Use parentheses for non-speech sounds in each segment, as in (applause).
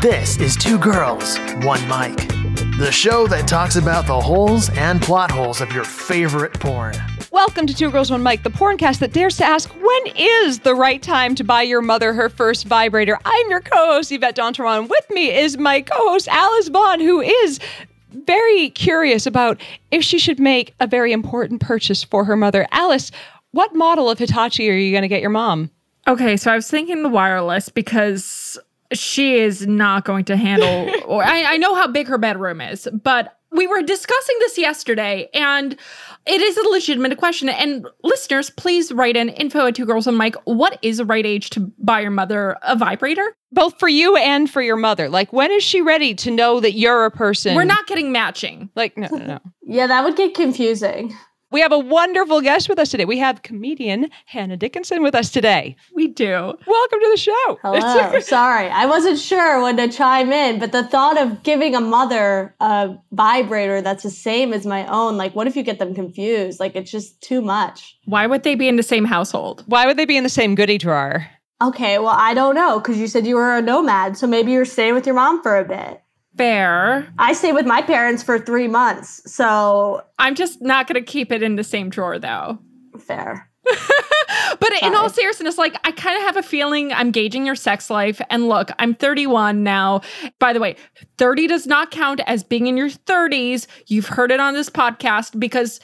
This is Two Girls, One Mic, the show that talks about the holes and plot holes of your favorite porn. Welcome to Two Girls One Mic, the porncast that dares to ask when is the right time to buy your mother her first vibrator. I'm your co-host Yvette d'Entremont. With me is my co-host Alice Vaughn, who is very curious about if she should make a very important purchase for her mother. Alice, what model of Hitachi are you going to get your mom? Okay, so I was thinking the wireless because she is not going to handle. (laughs) or I, I know how big her bedroom is, but we were discussing this yesterday, and it is a legitimate question. And listeners, please write in info at two girls and Mike. What is the right age to buy your mother a vibrator? Both for you and for your mother. Like, when is she ready to know that you're a person? We're not getting matching. Like, no, no, no. Yeah, that would get confusing. We have a wonderful guest with us today. We have comedian Hannah Dickinson with us today. We do. Welcome to the show. Hello. Sorry, I wasn't sure when to chime in, but the thought of giving a mother a vibrator that's the same as my own, like, what if you get them confused? Like, it's just too much. Why would they be in the same household? Why would they be in the same goodie drawer? Okay, well, I don't know because you said you were a nomad, so maybe you're staying with your mom for a bit. Fair. I stayed with my parents for three months, so I'm just not going to keep it in the same drawer, though. fair. (laughs) But in all seriousness, like I kind of have a feeling I'm gauging your sex life. And look, I'm 31 now. By the way, 30 does not count as being in your 30s. You've heard it on this podcast because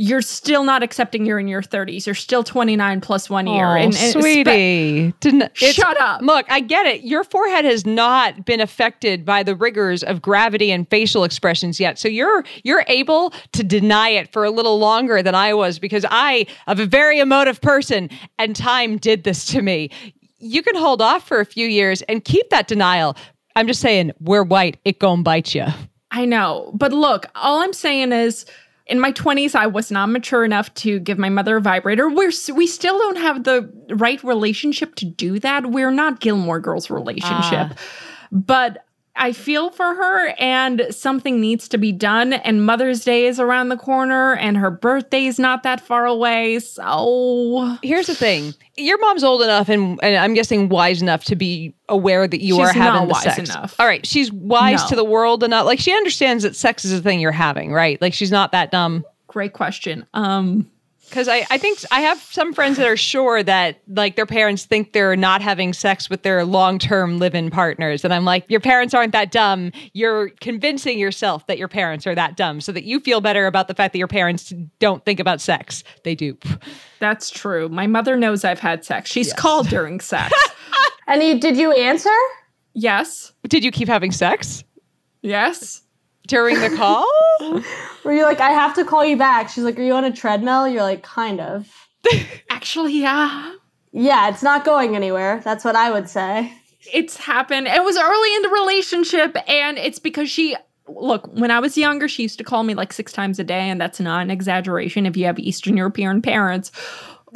you're still not accepting you're in your 30s. You're still 29 plus one year. Oh, And- and spe- sweetie. Didn't, Shut up. Look, I get it. Your forehead has not been affected by the rigors of gravity and facial expressions yet. So you're you're able to deny it for a little longer than I was because I am a very emotive person and time did this to me. You can hold off for a few years and keep that denial. I'm just saying, we're white. It gon' bite you. I know. But look, all I'm saying is in my 20s I was not mature enough to give my mother a vibrator. We're we still don't have the right relationship to do that. We're not Gilmore Girls relationship. Ah. But I feel for her and something needs to be done and Mother's Day is around the corner and her birthday is not that far away. So Here's the thing: your mom's old enough, and, and I'm guessing wise enough to be aware that you She's are having wise sex. enough. All right, she's wise No. to the world enough. Like she understands that sex is a thing you're having, right? Like she's not that dumb. great question. Um Because I, I think I have some friends that are sure that like their parents think they're not having sex with their long term live in partners. And I'm like, your parents aren't that dumb. You're convincing yourself that your parents are that dumb so that you feel better about the fact that your parents don't think about sex. They do. that's true. My mother knows I've had sex. She's called during sex. (laughs) And you, did you answer? yes. Did you keep having sex Yes. During the call? (laughs) Were you like, I have to call you back? She's like, Are you on a treadmill? You're like, Kind of. (laughs) Actually, yeah. Yeah, it's not going anywhere. That's what I would say. It's happened. It was early in the relationship, and it's because she look, when I was younger, she used to call me like six times a day, and that's not an exaggeration. If you have Eastern European parents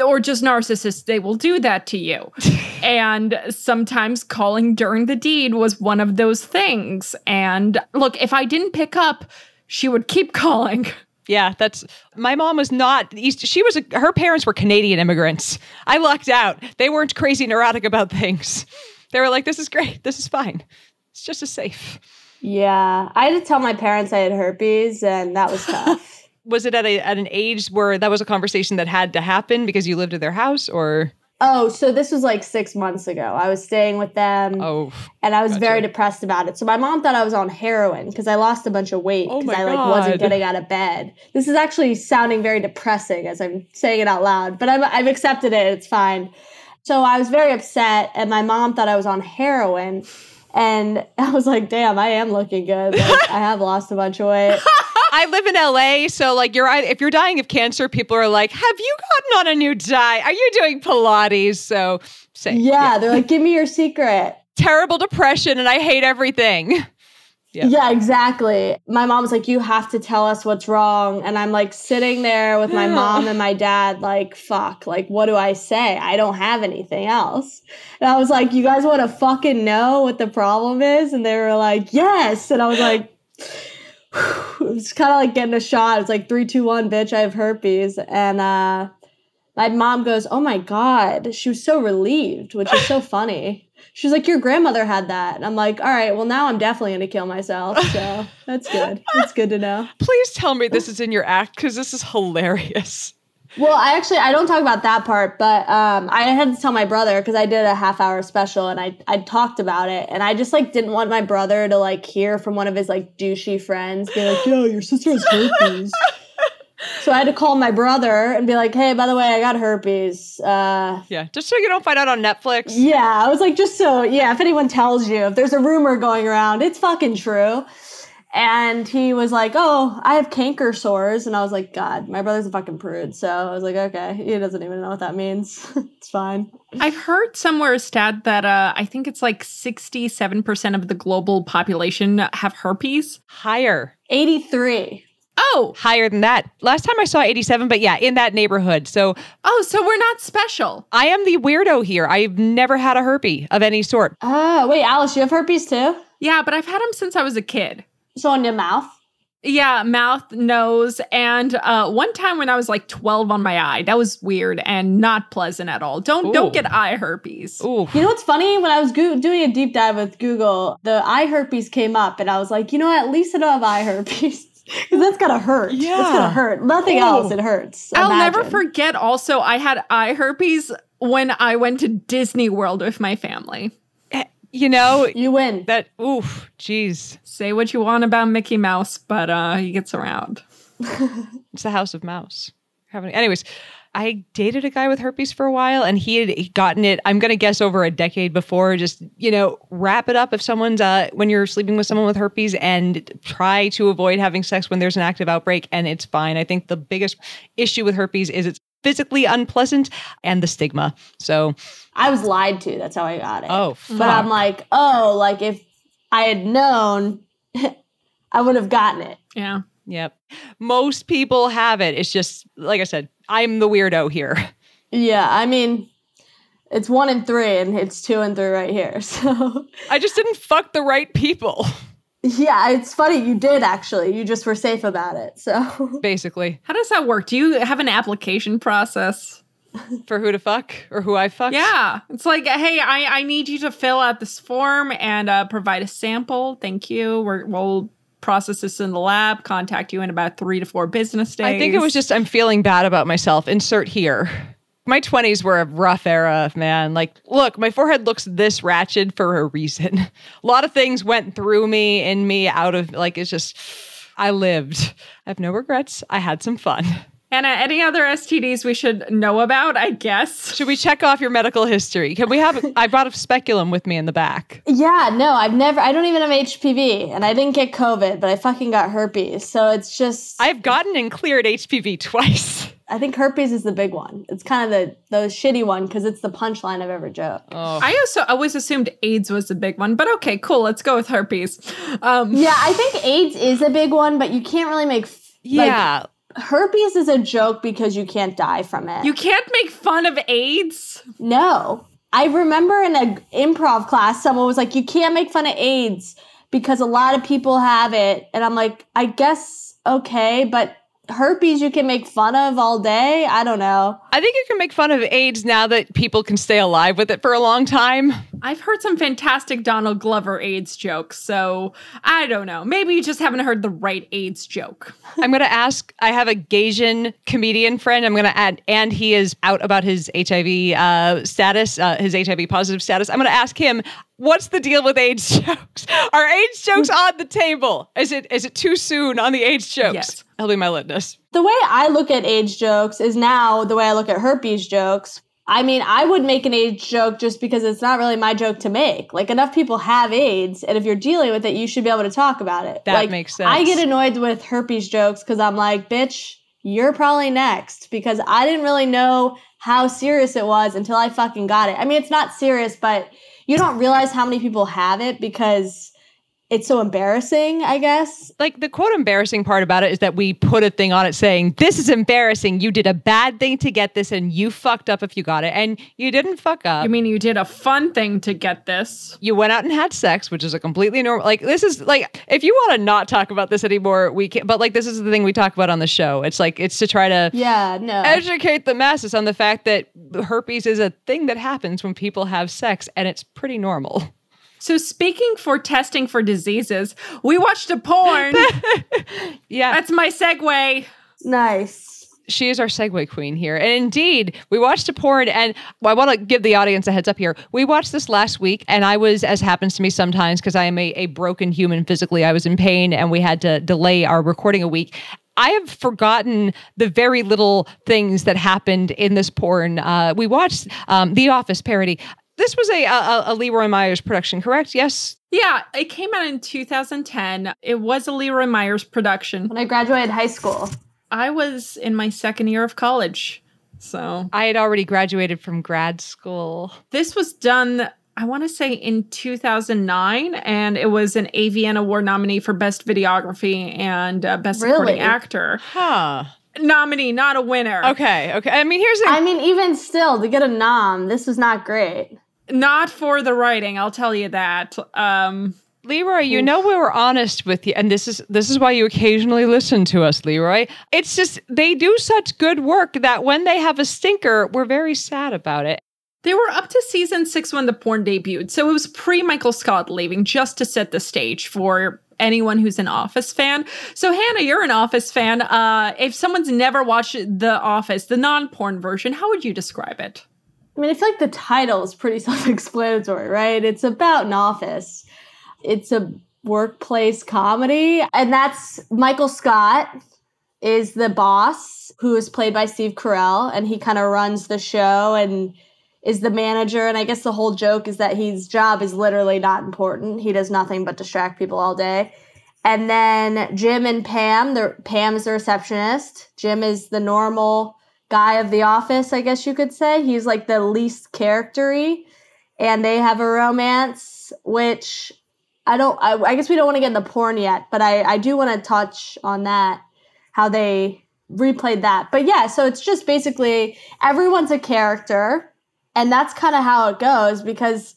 or just narcissists, they will do that to you. (laughs) and sometimes calling during the deed was one of those things. And look, if I didn't pick up, she would keep (laughs) calling. Yeah, that's my mom was not East. She was a, her parents were Canadian immigrants. I lucked out. They weren't crazy neurotic about things. They were like, "This is great. This is fine. It's just as safe." Yeah, I had to tell my parents I had herpes, and that was (laughs) tough. Was it at a at an age where that was a conversation that had to happen because you lived at their house, or oh, so this was like six months ago. I was staying with them, oh, and I was very depressed about it. So my mom thought I was on heroin because I lost a bunch of weight Oh because my I like wasn't getting out of bed. This is actually sounding very depressing as I'm saying it out loud, but I'm, I've accepted it. It's fine. So I was very upset, and my mom thought I was on heroin. And (laughs) I was like, damn, I am looking good. Like, I have lost a bunch of weight. (laughs) I live in LA, so like you're if you're dying of cancer, people are like, "Have you gotten on a new diet? Are you doing Pilates?" So, same. Yeah, they're like, give me your secret. terrible depression, and I hate everything. (laughs) Yeah. Yeah. exactly. My mom was like, You have to tell us what's wrong. And I'm like sitting there with my mom and my dad, like, fuck, like, what do I say? I don't have anything else. And I was like, You guys want to fucking know what the problem is? And they were like, Yes. And I was like, (sighs) it was kind of like getting a shot. It's like three, two, one, bitch. I have herpes, and uh, my mom goes, "Oh my god!" She was so relieved, which is so (laughs) funny. She's like, Your grandmother had that. And I'm like, All right, well, now I'm definitely going to kill myself. So that's good. That's good to know. (laughs) Please tell me this is in your act because this is hilarious. Well, I actually I don't talk about that part, but um, I had to tell my brother because I did a half hour special and I I talked about it and I just like didn't want my brother to like hear from one of his like douchey friends be like, "Yo, your sister has herpes." so I had to call my brother and be like, "Hey, by the way, I got herpes." Uh, Yeah, just so you don't find out on Netflix. yeah, I was like, just so yeah, if anyone tells you if there's a rumor going around, it's fucking true. And he was like, "Oh, I have canker sores," and I was like, "God, my brother's a fucking prude." So I was like, "Okay, he doesn't even know what that means. (laughs) it's fine." I've heard somewhere a stat that uh, I think it's like 67% of the global population have herpes. Higher. Eighty-three. Oh, Higher than that. Last time I saw 87, but yeah, in that neighborhood. So oh, so we're not special. I am the weirdo here. I've never had a herpy of any sort. Oh, wait, Alice, you have herpes too? Yeah, but I've had them since I was a kid. So on your mouth? Yeah, mouth, nose, and uh, one time when I was like 12 on my eye. That was weird and not pleasant at all. Don't Ooh. don't get eye herpes. Ooh. You know what's funny? When I was go- doing a deep dive with Google, the eye herpes came up, and I was like, you know what? At least I don't have eye herpes. (laughs) Because that's gotta hurt. That's Yeah. gonna hurt. Nothing Ooh. else, it hurts. I'll never forget also I had eye herpes when I went to Disney World with my family. You know, You win. that, oof, jeez. Say what you want about Mickey Mouse, but uh he gets around. (laughs) It's the House of Mouse. Having, anyways, I dated a guy with herpes for a while and he had gotten it, I'm going to guess over a decade before. Just, you know, wrap it up if someone's, uh, when you're sleeping with someone with herpes and try to avoid having sex when there's an active outbreak and it's fine. I think the biggest issue with herpes is it's physically unpleasant and the stigma. So, I was lied to. That's how I got it. oh, But I'm like, oh, like if I had known, (laughs) I would have gotten it. Yeah. Yep. Most people have it. It's just, like I said, I'm the weirdo here. Yeah, I mean, it's one and three, and it's two and three right here. (laughs) So, I just didn't fuck the right people, yeah, it's funny. You did actually. You just were safe about it. So, (laughs) basically, How does that work? Do you have an application process? for who to fuck or who I fuck? Yeah. It's like, hey, I, I need you to fill out this form and uh, provide a sample. Thank you. We're, we'll process this in the lab, contact you in about three to four business days. I think it was just I'm feeling bad about myself. Insert here. My 20s were a rough era, man. Like, look, my forehead looks this ratchet for a reason. (laughs) a lot of things went through me, in me, out of like, it's just, I lived. I have no regrets. I had some fun. Hannah, any other STDs we should know about, I guess? Should we check off your medical history? Can we have, I brought a speculum with me in the back. yeah, no, I've never, I don't even have HPV, and I didn't get COVID, but I fucking got herpes. So it's just, I've gotten and cleared HPV twice. I think herpes is the big one. It's kind of the the shitty one because it's the punchline of every joke. Oh. I also always assumed AIDS was the big one, but okay, cool. Let's go with herpes. Um, Yeah, I think AIDS is a big one, but you can't really make. f- like, yeah. Herpes is a joke because you can't die from it. You can't make fun of AIDS. no, I remember in a improv class, someone was like, "You can't make fun of AIDS because a lot of people have it," and I'm like, "I guess okay, but." Herpes you can make fun of all day. I don't know. I think you can make fun of AIDS now that people can stay alive with it for a long time. I've heard some fantastic Donald Glover AIDS jokes, so I don't know. Maybe you just haven't heard the right AIDS joke. I'm going to ask. I have a Gaysian comedian friend. I'm going to add, and he is out about his HIV uh, status, uh, his HIV positive status. I'm going to ask him, what's the deal with AIDS (laughs) jokes? Are AIDS jokes (laughs) on the table? Is it is it too soon on the AIDS jokes? Yes. Be my litmus. the way I look at age jokes is now the way I look at herpes jokes. I mean, I would make an AIDS joke just because it's not really my joke to make. Like enough people have AIDS, and if you're dealing with it, you should be able to talk about it. That like, makes sense. I get annoyed with herpes jokes because I'm like, bitch, you're probably next because I didn't really know how serious it was until I fucking got it. I mean, it's not serious, but you don't realize how many people have it because it's so embarrassing, I guess. Like the quote embarrassing part about it is that we put a thing on it saying, This is embarrassing. You did a bad thing to get this and you fucked up if you got it. And you didn't fuck up. You mean you did a fun thing to get this? you went out and had sex, which is a completely normal. Like this is like if you want to not talk about this anymore, we can. But like this is the thing we talk about on the show. It's like it's to try to Yeah, no. educate the masses on the fact that herpes is a thing that happens when people have sex, and it's pretty normal. So speaking for testing for diseases, we watched a porn. (laughs) Yeah, That's my segue. nice. she is our segue queen here. And indeed, we watched a porn, and I want to give the audience a heads up here. We watched this last week, and I was, as happens to me sometimes, because I am a, a broken human physically, I was in pain, and we had to delay our recording a week. I have forgotten the very little things that happened in this porn. Uh, we watched um, The Office parody. This was a, a, a Lee Roy Myers production, correct? Yes. Yeah, it came out in 2010. It was a Lee Roy Myers production. When I graduated high school. I was in my second year of college. So I had already graduated from grad school. this was done, I want to say in 2009, and it was an AVN Award nominee for Best Videography and uh, Best Supporting Actor. Huh. Nominee, not a winner. Okay. Okay. I mean, here's the I mean, even still, to get a nom, this was not great. Not for the writing, I'll tell you that. Um, Lee Roy, you know we were honest with you, and this is this is why you occasionally listen to us, Lee Roy. It's just they do such good work that when they have a stinker, we're very sad about it. They were up to season six when the porn debuted, so it was pre Michael Scott leaving just to set the stage for anyone who's an Office fan. So, Hannah, you're an Office fan. Uh, if someone's never watched The Office, the non porn version, how would you describe it? I mean, I feel like the title is pretty (laughs) self explanatory, right? It's about an office, it's a workplace comedy. And that's Michael Scott is the boss who is played by Steve Carell, and he kind of runs the show and is the manager. And I guess the whole joke is that his job is literally not important. He does nothing but distract people all day. And then Jim and Pam, the Pam is the receptionist. Jim is the normal guy of the office, I guess you could say. He's like the least charactery. And they have a romance, which I don't I, I guess we don't want to get in the porn yet, but I, I do want to touch on that, how they replayed that. But yeah, so it's just basically everyone's a character, and that's kind of how it goes because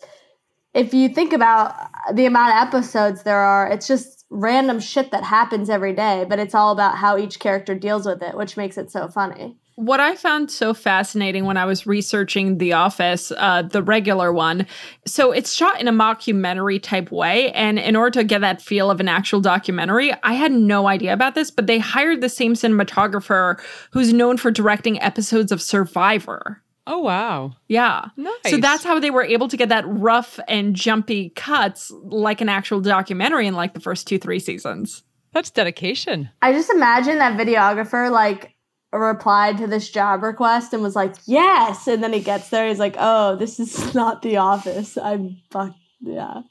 if you think about the amount of episodes there are, it's just random shit that happens every day, but it's all about how each character deals with it, which makes it so funny. What I found so fascinating when I was researching The Office, uh, the regular one, so it's shot in a mockumentary type way. And in order to get that feel of an actual documentary, I had no idea about this, but they hired the same cinematographer who's known for directing episodes of Survivor. Oh wow. Yeah. Nice. So that's how they were able to get that rough and jumpy cuts like an actual documentary in like the first two, three seasons. That's dedication. I just imagine that videographer like replied to this job request and was like, "Yes," and then he gets there, he's like, "Oh, this is (laughs) not the office. I'm fuck yeah."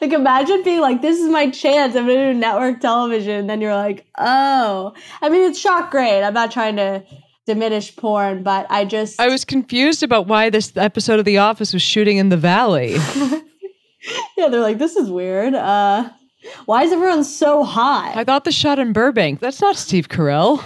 Like imagine being like, "This is my chance. I'm gonna do network television," and then you're like, "Oh." I mean, it's shot great. I'm not trying to diminish porn, but I just I was confused about why this episode of The Office was shooting in the valley. (laughs) yeah, they're like, "This is weird. Uh, why is everyone so hot?" I thought the shot in Burbank. That's not Steve Carell.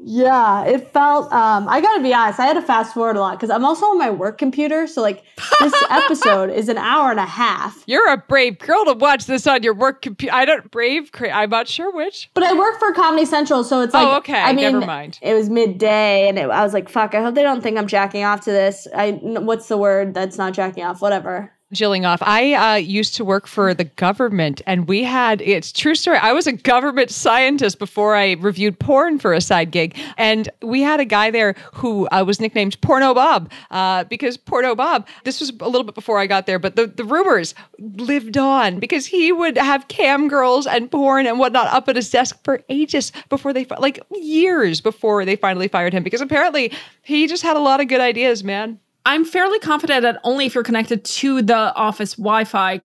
Yeah, it felt. Um, I gotta be honest. I had to fast forward a lot because I'm also on my work computer. So like, this (laughs) episode is an hour and a half. You're a brave girl to watch this on your work computer. I don't brave. cra- I'm not sure which. But I work for Comedy Central, so it's like. Oh, okay, I mean, never mind. It was midday, and it, I was like, "Fuck! I hope they don't think I'm jacking off to this." I what's the word that's not jacking off? Whatever. Jilling off. I uh, used to work for the government, and we had it's true story. I was a government scientist before I reviewed porn for a side gig, and we had a guy there who uh, was nicknamed Porno Bob uh, because Porno Bob. This was a little bit before I got there, but the the rumors lived on because he would have cam girls and porn and whatnot up at his desk for ages before they like years before they finally fired him because apparently he just had a lot of good ideas, man. I'm fairly confident that only if you're connected to the office Wi Fi,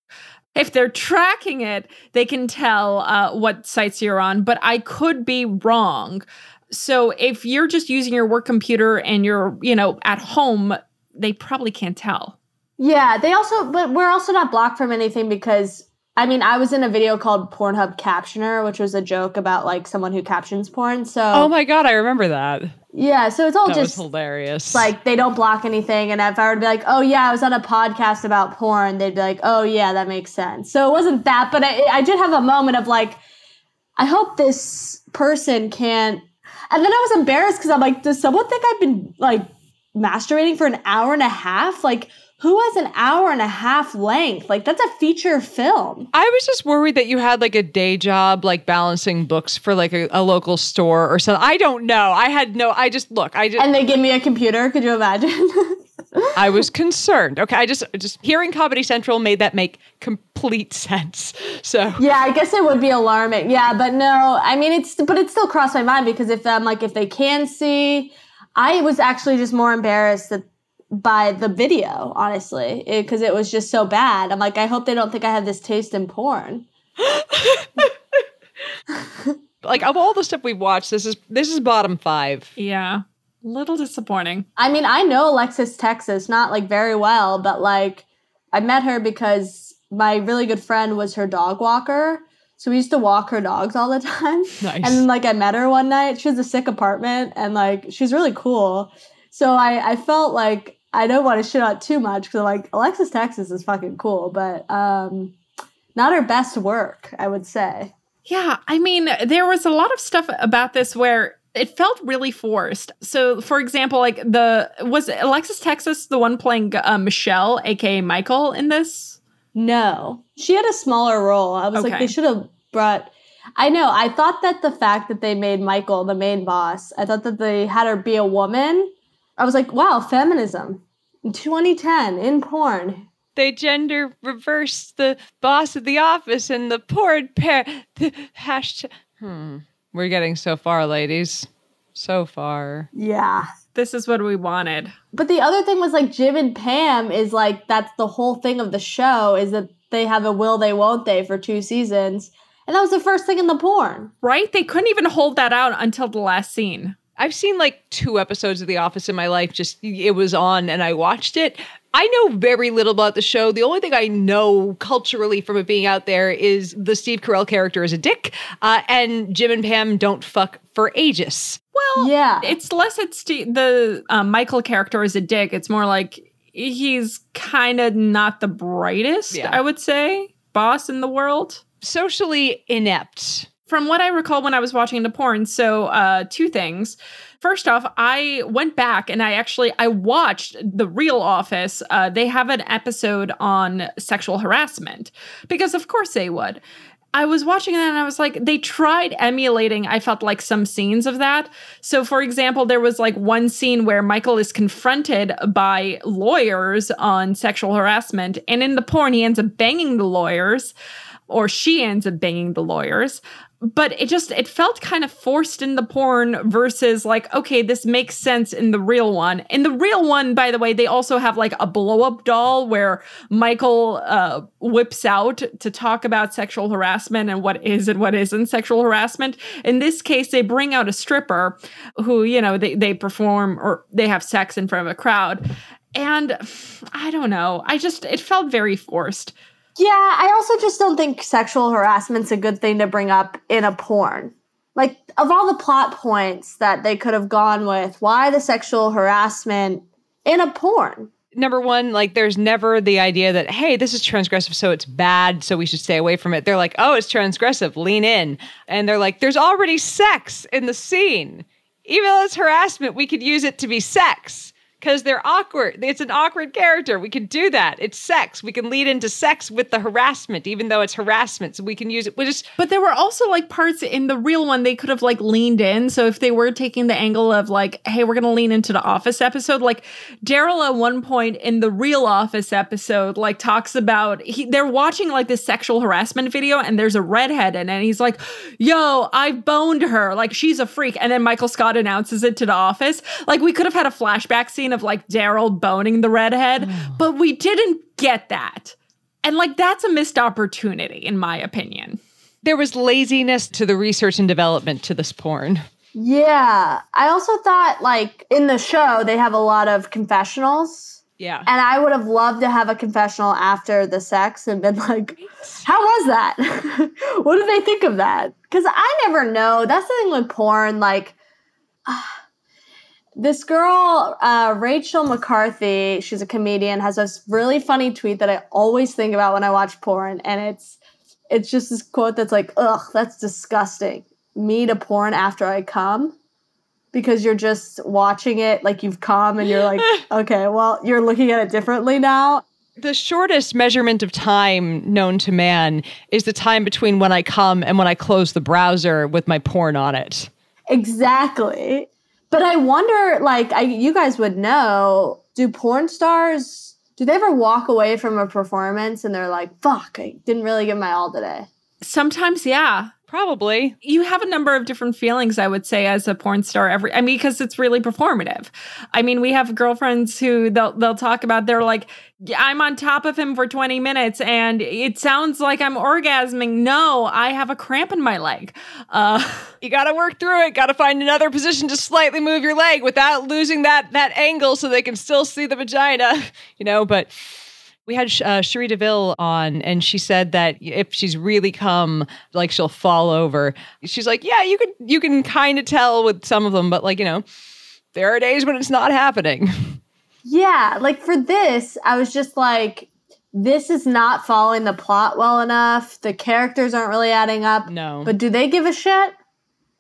if they're tracking it, they can tell uh, what sites you're on, but I could be wrong. So if you're just using your work computer and you're, you know, at home, they probably can't tell. Yeah, they also, but we're also not blocked from anything because I mean, I was in a video called Pornhub Captioner, which was a joke about like someone who captions porn. So Oh my god, I remember that. yeah, so it's all That just hilarious. like they don't block anything. And if I were to be like, oh yeah, I was on a podcast about porn, they'd be like, oh yeah, that makes sense. So it wasn't that, but I, I did have a moment of like, I hope this person can't. And then I was embarrassed because I'm like, does someone think I've been like masturbating for an hour and a half? Like, who has an hour and a half length? Like, that's a feature film. I was just worried that you had like a day job, like balancing books for like a, a local store or something. I don't know. I had no. I just look. I just. And they give me a computer. Could you imagine? (laughs) I was concerned. Okay, I just just hearing Comedy Central made that make complete sense. So Yeah, I guess it would be alarming. Yeah, but no, I mean it's but it still crossed my mind because if I'm like if they can see, I was actually just more embarrassed that by the video, honestly, because it, was just so bad. I'm like, I hope they don't think I have this taste in porn. (laughs) like of all the stuff we've watched, this is this is bottom five. Yeah. Little disappointing. I mean, I know Alexis Texas not like very well, but like I met her because my really good friend was her dog walker. So we used to walk her dogs all the time. (laughs) Nice. And then like I met her one night. She has a sick apartment and like she's really cool. So I I felt like I don't want to shit on too much because like Alexis Texas is fucking cool, but um not her best work, I would say. Yeah, I mean, there was a lot of stuff about this where it felt really forced. So, for example, like the was Alexis Texas the one playing uh, Michelle, aka Michael, in this? No, she had a smaller role. I was like, they should have brought. I know. I thought that the fact that they made Michael the main boss, I thought that they had her be a woman. I was like, wow, feminism in 2010 in porn. They gender reversed the boss of the office and the poor pair. The hashtag. Hmm. We're getting so far, ladies. So far. Yeah. This is what we wanted. But the other thing was like Jim and Pam is like that's the whole thing of the show is that they have a will they won't they for two seasons. And that was the first thing in the porn. Right? They couldn't even hold that out until the last scene. I've seen like two episodes of The Office in my life. Just it was on and I watched it. I know very little about the show. The only thing I know culturally from it being out there is the Steve Carell character is a dick, uh, and Jim and Pam don't fuck for ages. Well, Yeah. it's less it's Steve, the um, Michael character is a dick. It's more like he's kind of not the brightest, Yeah. I would say, boss in the world. Socially inept. From what I recall when I was watching the porn, so uh, two things. First off, I went back and I actually I watched the Real Office. Uh, they have an episode on sexual harassment because of course they would. I was watching that and I was like, they tried emulating, I felt like some scenes of that. So, for example, there was like one scene where Michael is confronted by lawyers on sexual harassment. And in the porn, he ends up banging the lawyers, or she ends up banging the lawyers. But it just, it felt kind of forced in the porn versus like, okay, this makes sense in the real one. In the real one, by the way, they also have like a blow up doll where Michael uh, whips out to talk about sexual harassment and what is and what isn't sexual harassment. In this case, they bring out a stripper who, you know, they, they perform or they have sex in front of a crowd. And I don't know. I just, it felt very forced. Yeah, I also just don't think sexual harassment's a good thing to bring up in a porn. Like, of all the plot points that they could have gone with, why the sexual harassment in a porn? Number one, like there's never the idea that, hey, this is transgressive, so it's bad, so we should stay away from it. They're like, oh, it's transgressive, lean in. And they're like, there's already sex in the scene. Even though it's harassment, we could use it to be sex. Because they're awkward. It's an awkward character. We can do that. It's sex. We can lead into sex with the harassment, even though it's harassment. So we can use it. We just But there were also like parts in the real one they could have like leaned in. So if they were taking the angle of like, hey, we're gonna lean into the office episode, like Daryl at one point in the real office episode, like talks about he they're watching like this sexual harassment video and there's a redhead in it, and he's like, Yo, I boned her, like she's a freak. And then Michael Scott announces it to the office. Like we could have had a flashback scene of like Daryl boning the redhead, (sighs) but we didn't get that. And like that's a missed opportunity, in my opinion. there was laziness to the research and development to this porn. Yeah. I also thought, like, in the show, they have a lot of confessionals. Yeah. And I would have loved to have a confessional after the sex and been like, how was that? (laughs) what did they think of that? Because I never know. That's the thing with porn. Like, (sighs) this girl, uh, Rachel McCarthy, she's a comedian, has this really funny tweet that I always think about when I watch porn. And it's, it's just this quote that's like, ugh, that's disgusting. Me to porn after I come because you're just watching it like you've come and you're like, (laughs) okay, well, you're looking at it differently now. The shortest measurement of time known to man is the time between when I come and when I close the browser with my porn on it. Exactly. But I wonder, like, I, you guys would know, do porn stars, do they ever walk away from a performance and they're like, fuck, I didn't really give my all today? Sometimes, yeah. Probably. You have a number of different feelings, I would say, as a porn star. Every, I mean, because it's really performative. I mean, we have girlfriends who they'll they'll talk about. They're like, I'm on top of him for 20 minutes, and it sounds like I'm orgasming. No, I have a cramp in my leg. Uh, (laughs) You got to work through it. Got to find another position to slightly move your leg without losing that that angle, so they can still see the vagina. (laughs) You know, but we had uh, Cherie Deville on, and she said that if she's really come, like she'll fall over. She's like, yeah, you can you can kind of tell with some of them, but like you know, there are days when it's not happening. Yeah, like for this, I was just like, this is not following the plot well enough. The characters aren't really adding up. No. But do they give a shit?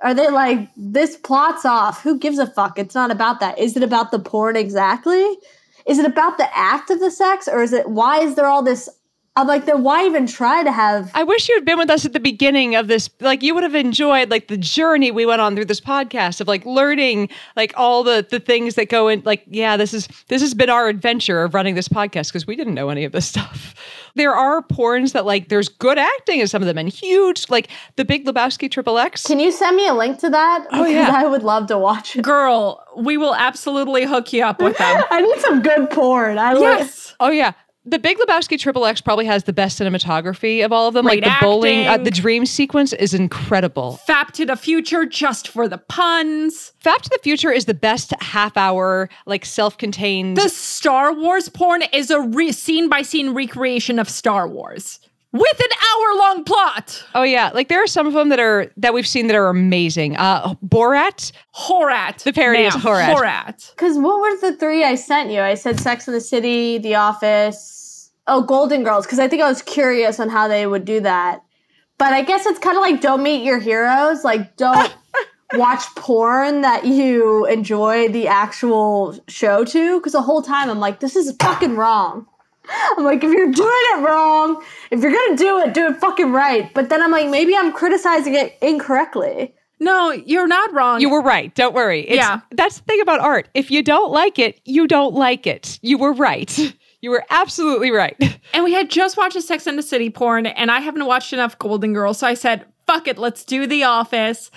Are they like, this plot's off? Who gives a fuck? It's not about that. Is it about the porn exactly? Is it about the act of the sex? Or is it, why is there all this? I'm like, then why even try to have. I wish you had been with us at the beginning of this. Like you would have enjoyed like the journey we went on through this podcast of like learning like all the the things that go in. Like yeah, this is this has been our adventure of running this podcast because we didn't know any of this stuff. (laughs) There are porns that like there's good acting in some of them and huge like the Big Lebowski Triple X. Can you send me a link to that? Oh, Because yeah. I would love to watch it. girl, we will absolutely hook you up with them. (laughs) I need some good porn. I like. yes. Oh yeah. The Big Lebowski Triple X probably has the best cinematography of all of them. Great like the bowling, uh, the dream sequence is incredible. Fap to the future just for the puns. Fap to the Future is the best half hour, like self contained. The Star Wars porn is a re- scene by scene recreation of Star Wars with an hour long plot. Oh yeah, like there are some of them that are that we've seen that are amazing. Uh Borat, Horat. The parody is. Horat. Horat. Because what were the three I sent you? I said Sex in the City, The Office, oh, Golden Girls, because I think I was curious on how they would do that. But I guess it's kind of like don't meet your heroes. Like, don't (laughs) watch porn that you enjoy the actual show to. Because the whole time I'm like, this is fucking wrong. (laughs) I'm like, if you're doing it wrong, if you're gonna do it, do it fucking right. But then I'm like, maybe I'm criticizing it incorrectly. No, you're not wrong. you were right. Don't worry. It's, Yeah. that's the thing about art. If you don't like it, you don't like it. You were right. (laughs) You were absolutely right. (laughs) and we had just watched a Sex and the City porn, and I haven't watched enough Golden Girls, so I said, "Fuck it, let's do The Office."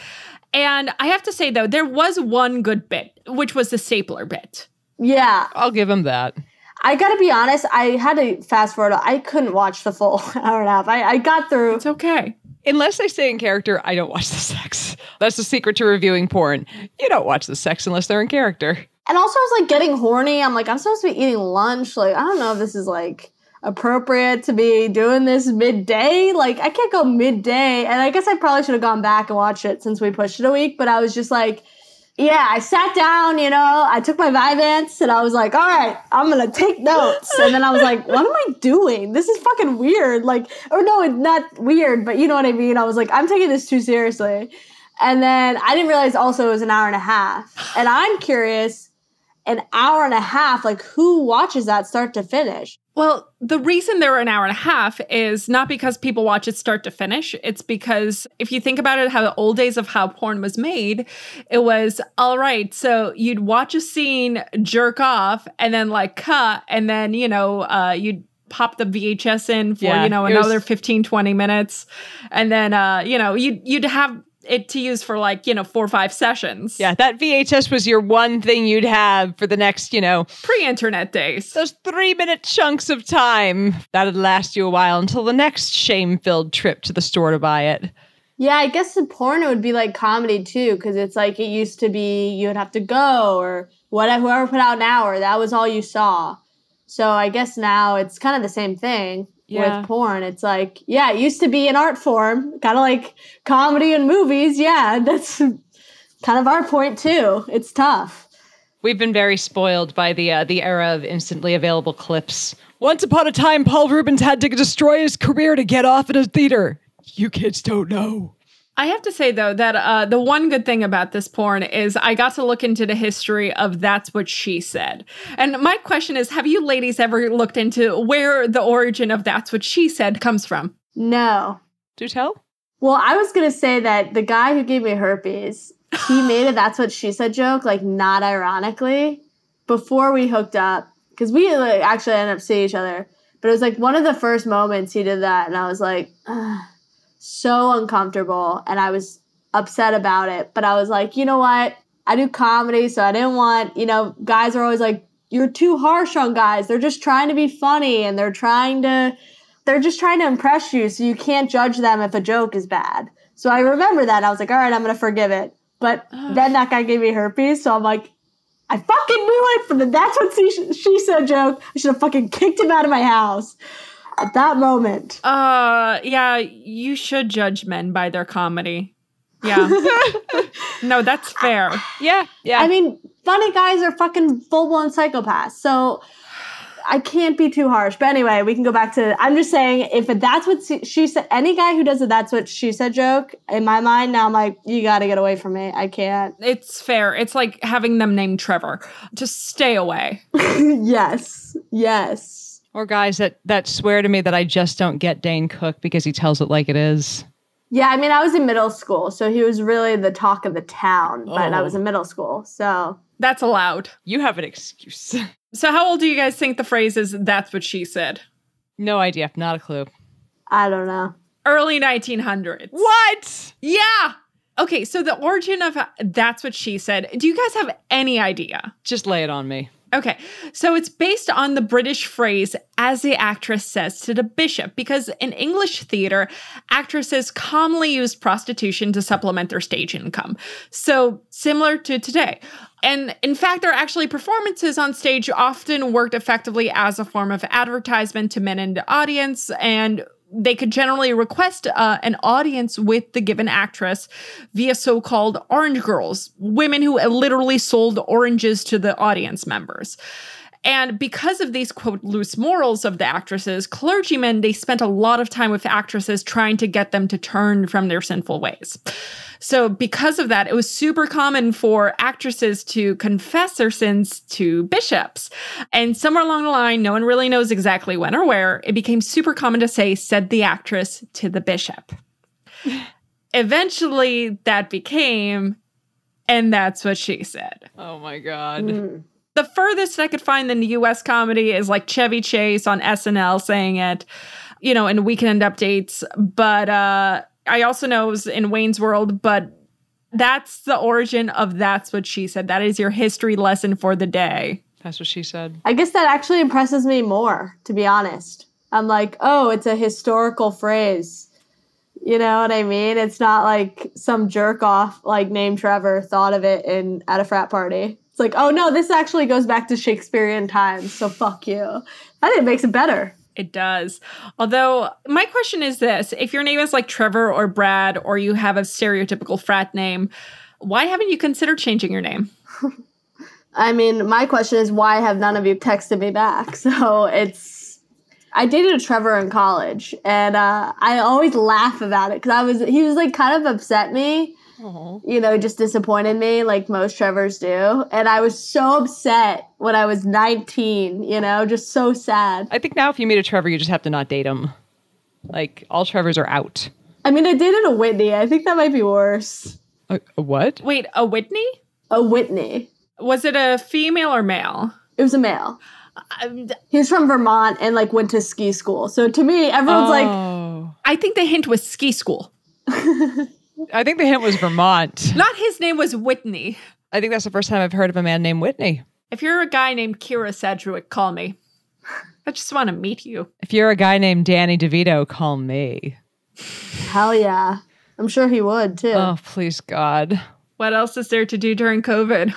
And I have to say though, there was one good bit, which was the stapler bit. Yeah, I'll give him that. I gotta be honest, I had to fast forward. I couldn't watch the full (laughs) hour and a half. I, I got through. It's okay. Unless they stay in character, I don't watch the sex. That's the secret to reviewing porn. You don't watch the sex unless they're in character. And also, I was like getting horny. I'm like, I'm supposed to be eating lunch. Like, I don't know if this is like appropriate to be doing this midday. Like, I can't go midday. And I guess I probably should have gone back and watched it since we pushed it a week. But I was just like, yeah, I sat down, you know, I took my Vyvanse and I was like, all right, I'm gonna take notes. And then I was like, what am I doing? This is fucking weird. Like, or no, it's not weird, but you know what I mean? I was like, I'm taking this too seriously. And then I didn't realize also it was an hour and a half. And I'm curious, an hour and a half, like who watches that start to finish? Well, the reason they're an hour and a half is not because people watch it start to finish. It's because if you think about it, how the old days of how porn was made, it was all right. So you'd watch a scene, jerk off, and then like cut, and then, you know, uh, you'd pop the VHS in for, Yeah, you know, it was- another 15, 20 minutes. And then, uh, you know, you'd, you'd have it to use for like, you know, four or five sessions. Yeah, that VHS was your one thing you'd have for the next, you know, Pre internet days. those three minute chunks of time. That'd last you a while until the next shame filled trip to the store to buy it. Yeah, I guess in porn it would be like comedy too, because it's like it used to be you would have to go or whatever whoever put out an hour, that was all you saw. So I guess now it's kind of the same thing Yeah. with porn. It's like, yeah, it used to be an art form, kind of like comedy and movies. Yeah, (laughs) that's kind of our point too. It's tough. We've been very spoiled by the uh, the era of instantly available clips. Once upon a time, Paul Reubens had to destroy his career to get off in a theater. You kids don't know. I have to say though that uh, the one good thing about this porn is I got to look into the history of "That's What She Said," and my question is: Have you ladies ever looked into where the origin of "That's What She Said" comes from? No. Do tell. Well, I was gonna say that the guy who gave me herpes, he (laughs) made a "that's what she said" joke, like not ironically, before we hooked up, because we like, actually ended up seeing each other. But it was like one of the first moments he did that, and I was like, "Ugh," so uncomfortable, and I was upset about it. But I was like, you know what? I do comedy, so I didn't want, you know, guys are always like, you're too harsh on guys. They're just trying to be funny, and they're trying to they're just trying to impress you, so you can't judge them if a joke is bad. So I remember that. I was like, all right, I'm gonna forgive it. But then that guy gave me herpes, so I'm like, I fucking knew it for the that's what she, she said joke. I should have fucking kicked him out of my house at that moment. Uh, yeah, you should judge men by their comedy. Yeah, (laughs) no, that's fair. Yeah, yeah. I mean, funny guys are fucking full blown psychopaths. So I can't be too harsh. But anyway, we can go back to. I'm just saying, if that's what she, said, any guy who does a that's what she said joke, in my mind, now I'm like, you got to get away from me. I can't. It's fair. It's like having them named Trevor. Just stay away. (laughs) yes. Yes. Or guys that that swear to me that I just don't get Dane Cook because he tells it like it is. Yeah, I mean, I was in middle school, so he was really the talk of the town, but I Oh. was in middle school. So That's allowed. You have an excuse. (laughs) So, how old do you guys think the phrase is? That's what she said. no idea. Not a clue. I don't know. Early 1900s. What? Yeah. Okay, so the origin of that's what she said. Do you guys have any idea? Just lay it on me. Okay, so it's based on the British phrase, as the actress says to the bishop, because in English theater, actresses commonly use prostitution to supplement their stage income. So, similar to today. And in fact, their actually performances on stage often worked effectively as a form of advertisement to men in the audience, and they could generally request uh, an audience with the given actress via so called orange girls, women who literally sold oranges to the audience members. And because of these quote loose morals of the actresses, clergymen they spent a lot of time with actresses trying to get them to turn from their sinful ways. So because of that, it was super common for actresses to confess their sins to bishops. And somewhere along the line, no one really knows exactly when or where, it became super common to say said the actress to the bishop. (laughs) Eventually that became and that's what she said. Oh my god. Mm. The furthest I could find in the US comedy is like Chevy Chase on SNL saying it, you know, in weekend updates. But uh I also know it was in Wayne's World, but that's the origin of that's what she said. That is your history lesson for the day. That's what she said. I guess that actually impresses me more, to be honest. I'm like, oh, it's a historical phrase. You know what I mean? It's not like some jerk off like named Trevor thought of it in at a frat party. It's like, oh no, this actually goes back to Shakespearean times, so fuck you. I think it makes it better. It does. Although, my question is this if your name is like Trevor or Brad, or you have a stereotypical frat name, why haven't you considered changing your name? (laughs) I mean, my question is why have none of you texted me back? (laughs) So it's I dated a Trevor in college, and uh, I always laugh about it because I was he was like kind of upset me, you know, just disappointed me like most Trevors do, and I was so upset when I was nineteen, you know, just so sad. I think now if you meet a Trevor, you just have to not date him. Like all Trevors are out. I mean, I dated a Whitney. I think that might be worse. A, a what? Wait, a Whitney? A Whitney. Was it a female or male? It was a male. Um, He's from Vermont and like went to ski school. So to me, everyone's like, Oh. I think the hint was ski school. (laughs) I think the hint was Vermont. Not his name was Whitney. I think that's the first time I've heard of a man named Whitney. If you're a guy named Kyra Sedgwick, call me. I just want to meet you. If you're a guy named Danny DeVito, call me. hell yeah. I'm sure he would too. Oh, please God. What else is there to do during COVID?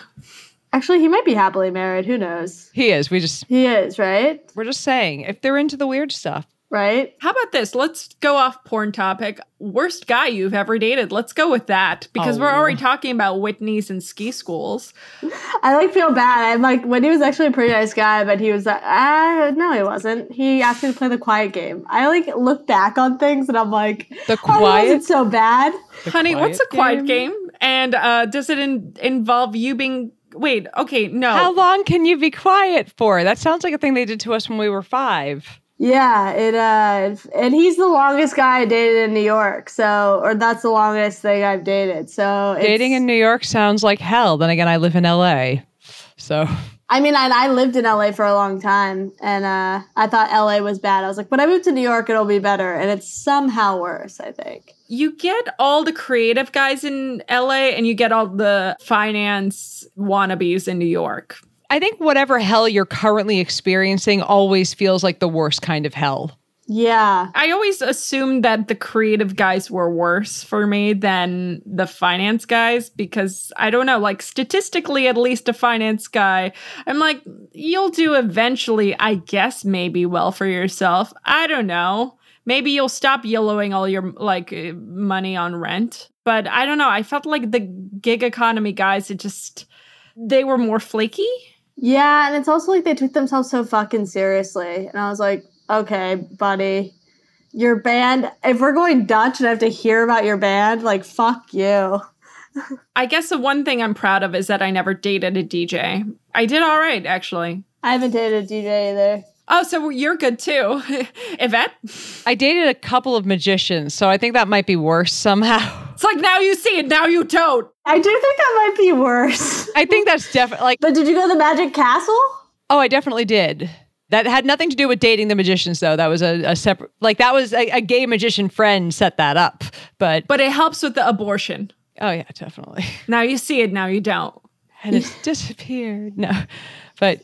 Actually, he might be happily married. Who knows? He is. We just He is, right? we're just saying if they're into the weird stuff. Right? How about this? Let's go off porn topic. Worst guy you've ever dated. Let's go with that because we're Oh. already talking about Whitney's and ski schools. (laughs) I like feel bad. I'm like when he was actually a pretty nice guy, but he was like, ah, no, he wasn't. He asked me to play the quiet game. I like look back on things and I'm like, The oh, he quiet wasn't so bad. the Honey, what's a quiet game? game? And uh, does it in- involve you being. Wait, okay, no. How long can you be quiet for? That sounds like a thing they did to us when we were five. Yeah, it uh, and he's the longest guy I dated in New York. So, or that's the longest thing I've dated. So, Dating in New York sounds like hell. Then again, I live in LA. So I mean, I, I lived in LA for a long time, and uh, I thought LA was bad. I was like, when I move to New York, it'll be better, and it's somehow worse. I think. you get all the creative guys in LA and you get all the finance wannabes in New York. I think whatever hell you're currently experiencing always feels like the worst kind of hell. Yeah, I always assumed that the creative guys were worse for me than the finance guys because I don't know, like statistically, at least a finance guy, I'm like, you'll do eventually, I guess, maybe well for yourself. I don't know. Maybe you'll stop yellowing all your like uh, money on rent. But I don't know. I felt like the gig economy guys, it just, they were more flaky. Yeah, and it's also like they took themselves so fucking seriously, and I was like, okay, buddy. Your band, if we're going Dutch and I have to hear about your band, like, fuck you. (laughs) I guess the one thing I'm proud of is that I never dated a DJ. I did all right, actually. I haven't dated a DJ either. Oh, so you're good too, (laughs) Yvette. I dated a couple of magicians, so I think that might be worse somehow. (laughs) It's like now you see it, now you don't. I do think that might be worse. I think that's definitely like, But did you go to the Magic Castle? oh, I definitely did. That had nothing to do with dating the magicians, though. That was a, a separate, like, that was a, a gay magician friend set that up. But, But it helps with the abortion. oh, yeah, definitely. (laughs) Now you see it, now you don't. And it's disappeared. No. But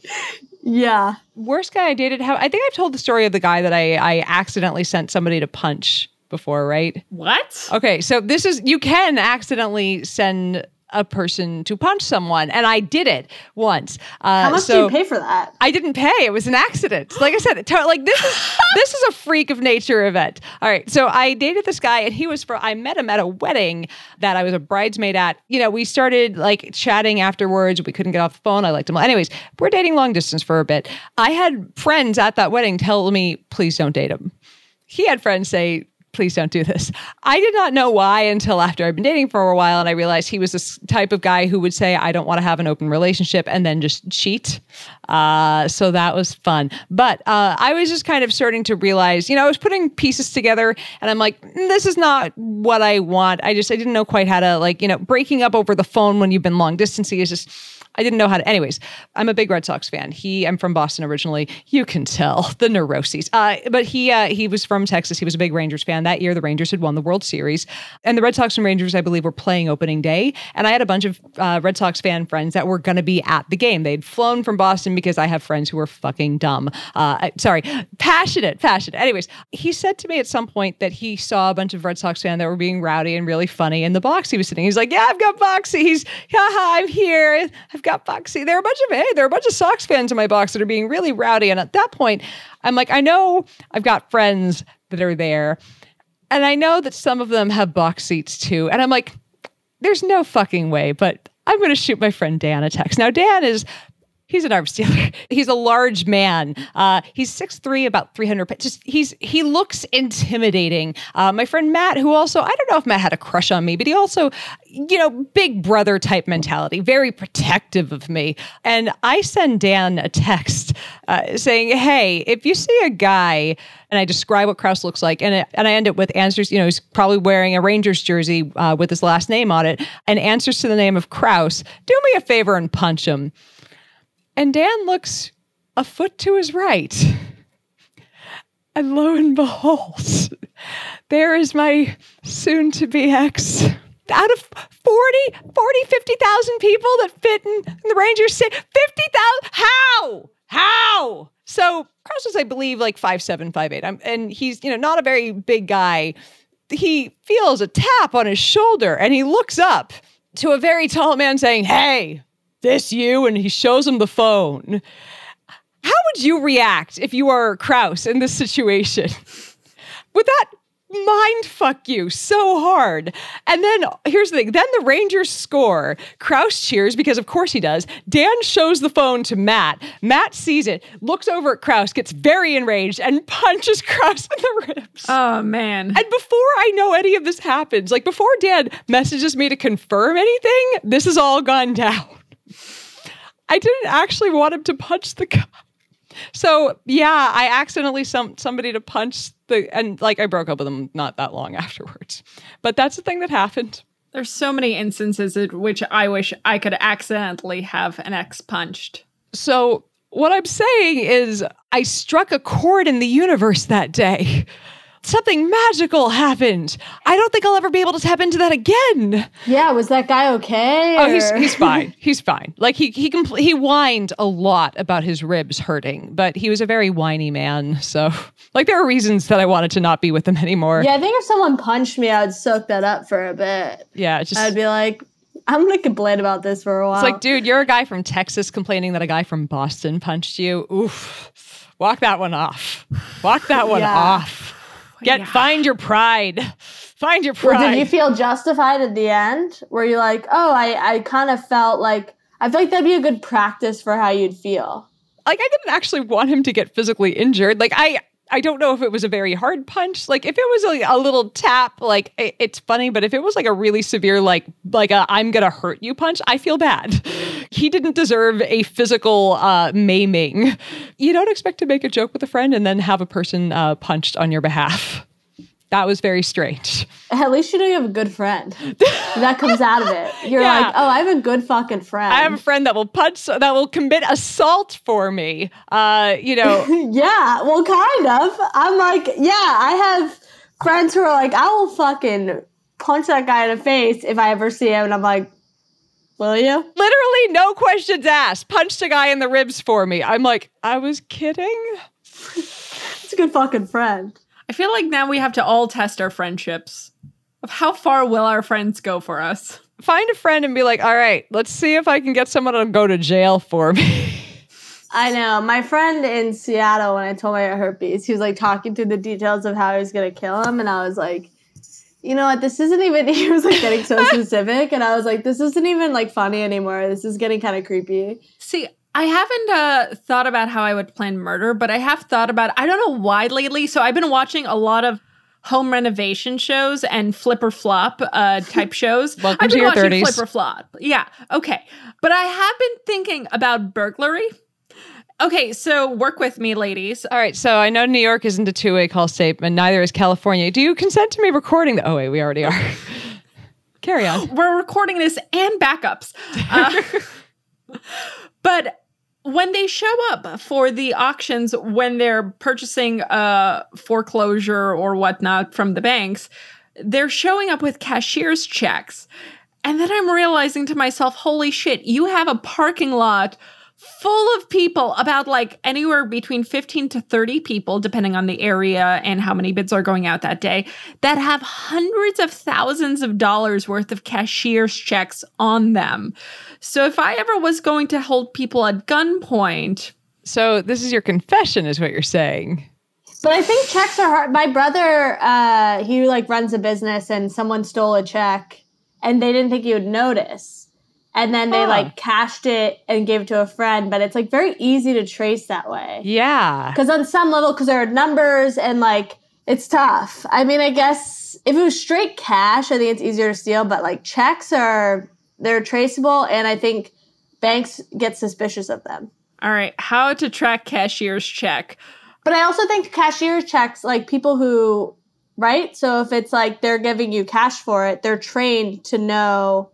Yeah. worst guy I dated, how I think I've told the story of the guy that I, I accidentally sent somebody to punch before, right? What? Okay, so this is you can accidentally send a person to punch someone, and I did it once. Uh, How much so do you pay for that? I didn't pay. It was an accident. Like I said, it to- like this is (laughs) this is a freak of nature event. All right, so I dated this guy, and he was for. I met him at a wedding that I was a bridesmaid at. You know, we started like chatting afterwards. We couldn't get off the phone. I liked him. Anyways, we're dating long distance for a bit. I had friends at that wedding tell me, "Please don't date him." He had friends say, please don't do this. I did not know why until after I'd been dating for a while and I realized he was this type of guy who would say, I don't want to have an open relationship and then just cheat. Uh, so that was fun. But uh, I was just kind of starting to realize, you know, I was putting pieces together and I'm like, "Mm, this is not what I want. I just, I didn't know quite how to, like, you know, breaking up over the phone when you've been long distance is just, I didn't know how to. Anyways, I'm a big Red Sox fan. He, I'm from Boston originally. You can tell (laughs) the neuroses. Uh, but he, uh, he was from Texas. He was a big Rangers fan. That year, the Rangers had won the World Series, and the Red Sox and Rangers, I believe, were playing opening day. And I had a bunch of uh, Red Sox fan friends that were going to be at the game. They'd flown from Boston because I have friends who are fucking dumb. Uh, sorry, passionate, passionate. Anyways, he said to me at some point that he saw a bunch of Red Sox fans that were being rowdy and really funny in the box he was sitting. He's like, "Yeah, I've got Boxy. He's, haha, I'm here. I've got Foxy. There are a bunch of hey, there are a bunch of Sox fans in my box that are being really rowdy. And at that point, I'm like, I know I've got friends that are there, and I know that some of them have box seats too. And I'm like, there's no fucking way, but I'm going to shoot my friend Dan a text. Now, Dan is. He's an arms dealer. (laughs) He's a large man. Uh, he's 6'3", about 300 pounds. Just he's he looks intimidating. Uh, my friend Matt, who also I don't know if Matt had a crush on me, but he also, you know, big brother type mentality, very protective of me. And I send Dan a text uh, saying, "Hey, if you see a guy," and I describe what Kraus looks like, and it, and I end it with answers. You know, he's probably wearing a Rangers jersey uh, with his last name on it, and answers to the name of Kraus. Do me a favor and punch him. And Dan looks a foot to his right. (laughs) And lo and behold, there is my soon to be ex. Out of 40, 40, 50,000 people that fit in, in the Rangers say 50,000. How? How? So Kraus is, I believe, like five seven, five eight. I'm, and he's, you know, not a very big guy. He feels a tap on his shoulder and he looks up to a very tall man saying, Hey, this you? And he shows him the phone. How would you react if you are Kraus in this situation? Would that mind fuck you so hard? And then here's the thing then the Rangers score. Kraus cheers because, of course, he does. Dan shows the phone to Matt. Matt sees it, looks over at Kraus, gets very enraged, and punches (laughs) Kraus in the ribs. Oh man. And before I know any of this happens, like before Dan messages me to confirm anything, this has all gone down. I didn't actually want him to punch the guy. So yeah, I accidentally some somebody to punch the and like I broke up with him not that long (laughs) afterwards. But that's the thing that happened. There's so many instances in which I wish I could accidentally have an ex punched. So what I'm saying is I struck a chord in the universe that day. Something magical happened. I don't think I'll ever be able to tap into that again. Yeah, was that guy okay? Oh, he's he's fine. (laughs) He's fine. Like he he compl- he whined a lot about his ribs hurting, but he was a very whiny man. So like there are reasons that I wanted to not be with him anymore. Yeah, I think if someone punched me, I would soak that up for a bit. Yeah, just I'd be like, I'm gonna complain about this for a while. it's like, dude, you're a guy from Texas complaining that a guy from Boston punched you. Oof. Walk that one off. Walk that one Yeah. off. Get Yeah. find your pride. (laughs) Find your Well, pride. did you feel justified at the end? Were you like, oh, I, I kind of felt like I feel like that'd be a good practice for how you'd feel. like I didn't actually want him to get physically injured. Like I I don't know if it was a very hard punch. Like if it was a little tap, like it, it's funny, but if it was like a really severe like like a I'm to hurt you punch, I feel bad. (laughs) He didn't deserve a physical uh maiming. You don't expect to make a joke with a friend and then have a person uh punched on your behalf. That was very strange. At least you know you have a good friend. that comes out of it. You're (laughs) Yeah. like, oh, I have a good fucking friend. I have a friend that will punch that will commit assault for me. Uh, you know, (laughs) yeah, well, kind of. I'm like, yeah, I have friends who are like, I will fucking punch that guy in the face if I ever see him. And I'm like, will you? literally no questions asked. Punched a guy in the ribs for me. I'm like, I was kidding. It's a good fucking friend. I feel like now we have to all test our friendships. Of how far will our friends go for us? Find a friend and be like, all right, let's see if I can get someone to go to jail for me. (laughs) I know. My friend in Seattle, when I told him I got herpes, he was like talking through the details of how he was going to kill him. And I was like, you know what? This isn't even, (laughs) he was like getting so (laughs) specific. And I was like, this isn't even like funny anymore. This is getting kind of creepy. See, I haven't uh, thought about how I would plan murder, but I have thought about I don't know why lately. So I've been watching a lot of home renovation shows and flip or flop uh, type (laughs) shows. Welcome I've to been your watching 30s. flip or flop. Yeah, okay. But I have been thinking about burglary. Okay, so work with me, ladies. all right, so I know New York isn't a two way call state, but neither is California. Do you consent to me recording the? Oh, wait, we already are. (laughs) Carry on. We're recording this and backups. Uh, (laughs) but when they show up for the auctions, when they're purchasing a foreclosure or whatnot from the banks, they're showing up with cashier's checks. And then I'm realizing to myself, holy shit, you have a parking lot full of people, about like anywhere between 15 to 30 people, depending on the area and how many bids are going out that day, that have hundreds of thousands of dollars worth of cashier's checks on them. So if I ever was going to hold people at gunpoint, So this is your confession, is what you're saying. But I think checks are hard. My brother, uh, he like runs a business and someone stole a check and they didn't think he would notice. And then they Huh. like cashed it and gave it to a friend, but it's like very easy to trace that way. Yeah. Because on some level, because there are numbers and like it's tough. I mean, I guess if it was straight cash, I think it's easier to steal. But like checks are they're traceable, and I think banks get suspicious of them. all right, how to track cashier's check. But I also think cashier checks, like people who, right? So if it's like they're giving you cash for it, they're trained to know,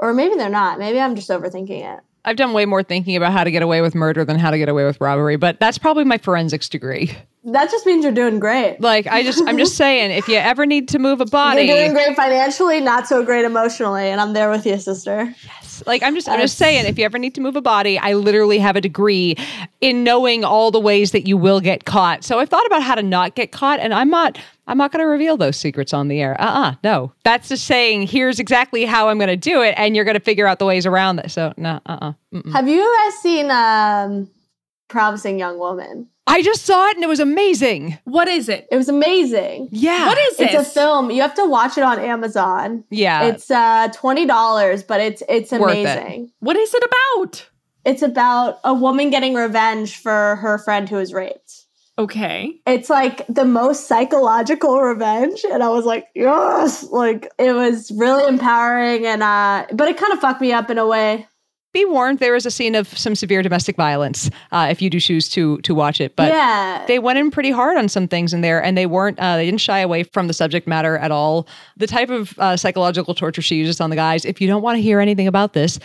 or maybe they're not. Maybe I'm just overthinking it. I've done way more thinking about how to get away with murder than how to get away with robbery, but that's probably my forensics degree. That just means you're doing great. Like I just I'm just saying if you ever need to move a (laughs) body You're doing great financially, not so great emotionally, and I'm there with you, sister. Yes. Like I'm just I'm just saying if you ever need to move a body, I literally have a degree in knowing all the ways that you will get caught. So I've thought about how to not get caught and I'm not I'm not going to reveal those secrets on the air. Uh-uh. No. That's just saying here's exactly how I'm going to do it and you're going to figure out the ways around it. So no, uh-uh. Mm-mm. Have you guys seen um Promising Young Woman? I just saw it and it was amazing. What is it? It was amazing. Yeah. What is it? It's this? a film. You have to watch it on Amazon. Yeah. It's uh twenty dollars, but it's it's Worth it. amazing. What is it about? It's about a woman getting revenge for her friend who was raped. Okay. It's like the most psychological revenge, and I was like, yes, like it was really empowering, and uh, but it kind of fucked me up in a way. Be warned, there is a scene of some severe domestic violence uh, if you do choose to to watch it. But yeah, they went in pretty hard on some things in there and they weren't uh, they didn't shy away from the subject matter at all the type of uh, psychological torture she uses on the guys if you don't want to hear anything about this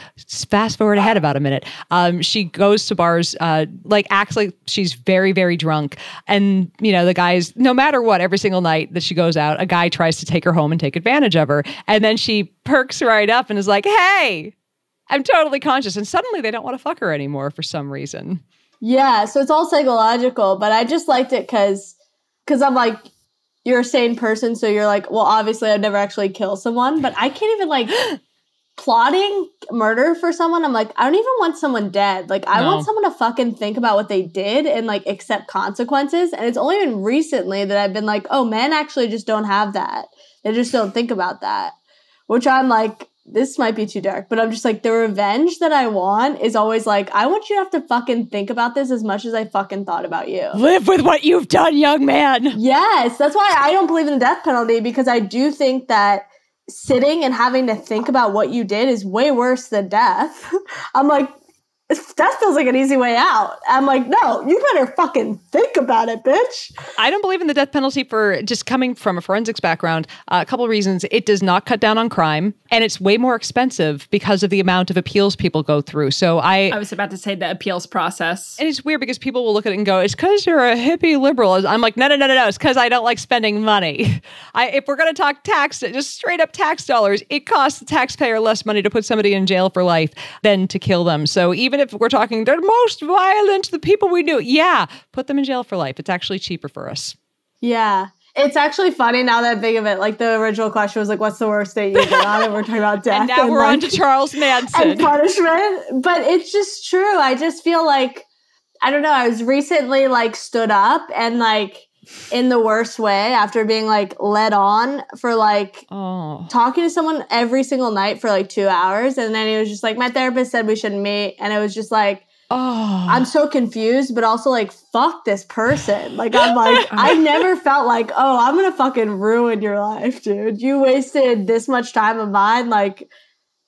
fast forward ahead about a minute um, she goes to bars uh, like acts like she's very very drunk and you know the guys no matter what every single night that she goes out a guy tries to take her home and take advantage of her and then she perks right up and is like hey i'm totally conscious and suddenly they don't want to fuck her anymore for some reason yeah. So it's all psychological, but I just liked it because because I'm like. You're a sane person, so you're like, well, obviously, I'd never actually kill someone, but I can't even like (gasps) plotting murder for someone. I'm like, I don't even want someone dead. Like, I No. want someone to fucking think about what they did and like accept consequences. And it's only been recently that I've been like, oh, men actually just don't have that. They just don't think about that. Which I'm like, this might be too dark, but I'm just like, the revenge that I want is always like, I want you to have to fucking think about this as much as I fucking thought about you. live with what you've done young man Yes, that's why I don't believe in the death penalty because I do think that sitting and having to think about what you did is way worse than death. (laughs) I'm like, death feels like an easy way out. I'm like, no, you better fucking think about it, bitch. I don't believe in the death penalty for just coming from a forensics background. Uh, a couple of reasons. It does not cut down on crime, and it's way more expensive because of the amount of appeals people go through. So I. I was about to say the appeals process. and it's weird because people will look at it and go, "It's because you're a hippie liberal." I'm like, "No, no, no, no, no! It's because I don't like spending money. (laughs) I, if we're going to talk tax, just straight up tax dollars, it costs the taxpayer less money to put somebody in jail for life than to kill them. So even if we're talking they're most violent, the people we knew, yeah, put them in jail for life. It's actually cheaper for us. Yeah. It's actually funny now that I think of it. Like the original question was like, "What's the worst thing you've been on?" And we're talking about (laughs) death. And now we're like, on to Charles (laughs) Manson and punishment. But it's just true. I just feel like I don't know. I was recently like stood up and like in the worst way after being like led on for like Oh, talking to someone every single night for like two hours. And then he was just like, my therapist said we shouldn't meet. And it was just like, oh. I'm so confused, but also like, fuck this person. Like, I'm (laughs) like, I never felt like, oh, I'm gonna fucking ruin your life, dude. You wasted this much time of mine. Like,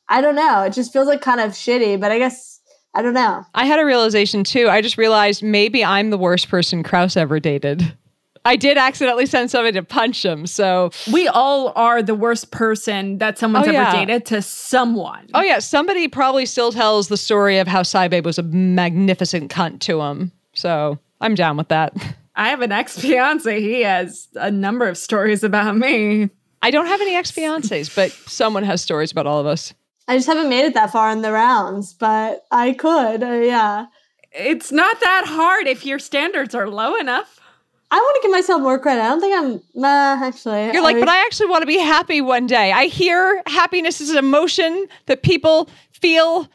I don't know. It just feels like kind of shitty, but I guess, I don't know. I had a realization too. I just realized maybe I'm the worst person Kraus ever dated. I did accidentally send somebody to punch him. So, We all are the worst person that someone's Oh, ever yeah. dated to someone. oh yeah, somebody probably still tells the story of how SciBabe was a magnificent cunt to him. So I'm down with that. I have an ex fiance. He has a number of stories about me. I don't have any ex fiancés, but someone has stories about all of us. I just haven't made it that far in the rounds, but I could. Uh, yeah. It's not that hard if your standards are low enough. I want to give myself more credit. I don't think I'm, nah, actually. You're like, I- but I actually want to be happy one day. I hear happiness is an emotion that people feel,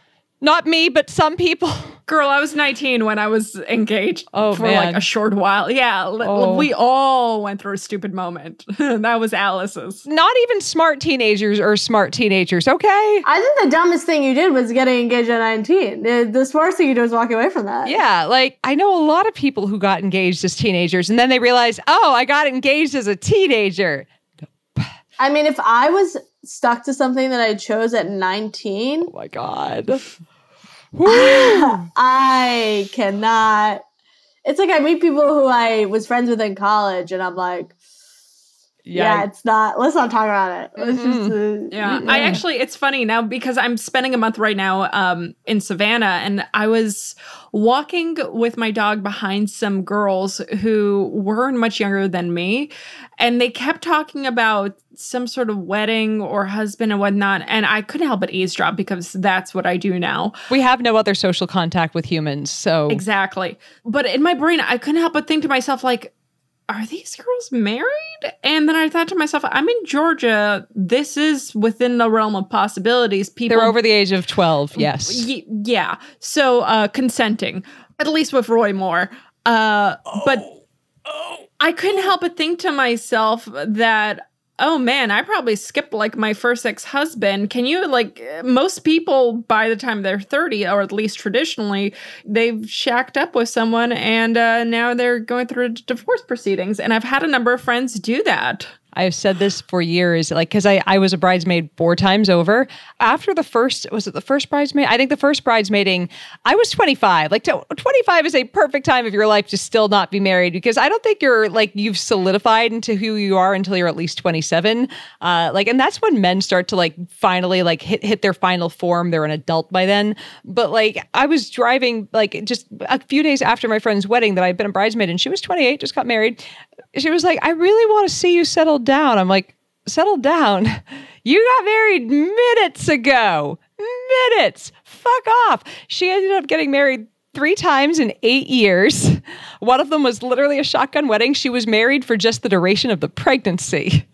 not me, but some people. (laughs) Girl, I was 19 when I was engaged Oh, for man. like a short while. Yeah, Oh. we all went through a stupid moment. (laughs) that was Alice's. Not even smart teenagers or smart teenagers, okay? I think the dumbest thing you did was getting engaged at 19. The, the smartest thing you did was walking away from that. Yeah, like I know a lot of people who got engaged as teenagers and then they realized, oh, I got engaged as a teenager. I mean, if I was stuck to something that I chose at 19, Oh my God. (gasps) I cannot. It's like I meet people who I was friends with in college, and I'm like, yeah, it's not. Let's not talk about it. Let's just, uh, Yeah, I actually, it's funny now because I'm spending a month right now um, in Savannah, and I was walking with my dog behind some girls who weren't much younger than me, and they kept talking about some sort of wedding or husband and whatnot, and I couldn't help but eavesdrop because that's what I do now. We have no other social contact with humans, so Exactly. But in my brain, I couldn't help but think to myself, like, are these girls married? And then I thought to myself, I'm in Georgia. This is within the realm of possibilities. People they're over the age of twelve. Yes. Y- yeah. So uh consenting, at least with Roy Moore. Uh but I couldn't help but think to myself that oh man, I probably skipped like my first ex-husband. Can you like most people by the time they're 30 or at least traditionally they've shacked up with someone and uh now they're going through divorce proceedings and I've had a number of friends do that. I've said this for years, like because I, I was a bridesmaid four times over. After the first, was it the first bridesmaid? I think the first bridesmaiding, I was 25. Like 25 is a perfect time of your life to still not be married because I don't think you're like you've solidified into who you are until you're at least 27. Uh, like, and that's when men start to like finally like hit hit their final form. They're an adult by then. But like I was driving like just a few days after my friend's wedding that I'd been a bridesmaid and she was 28, just got married. She was like, I really want to see you settle down. I'm like, settle down. (laughs) You got married minutes ago. Minutes. Fuck off. She ended up getting married three times in eight years. (laughs) One of them was literally a shotgun wedding. She was married for just the duration of the pregnancy.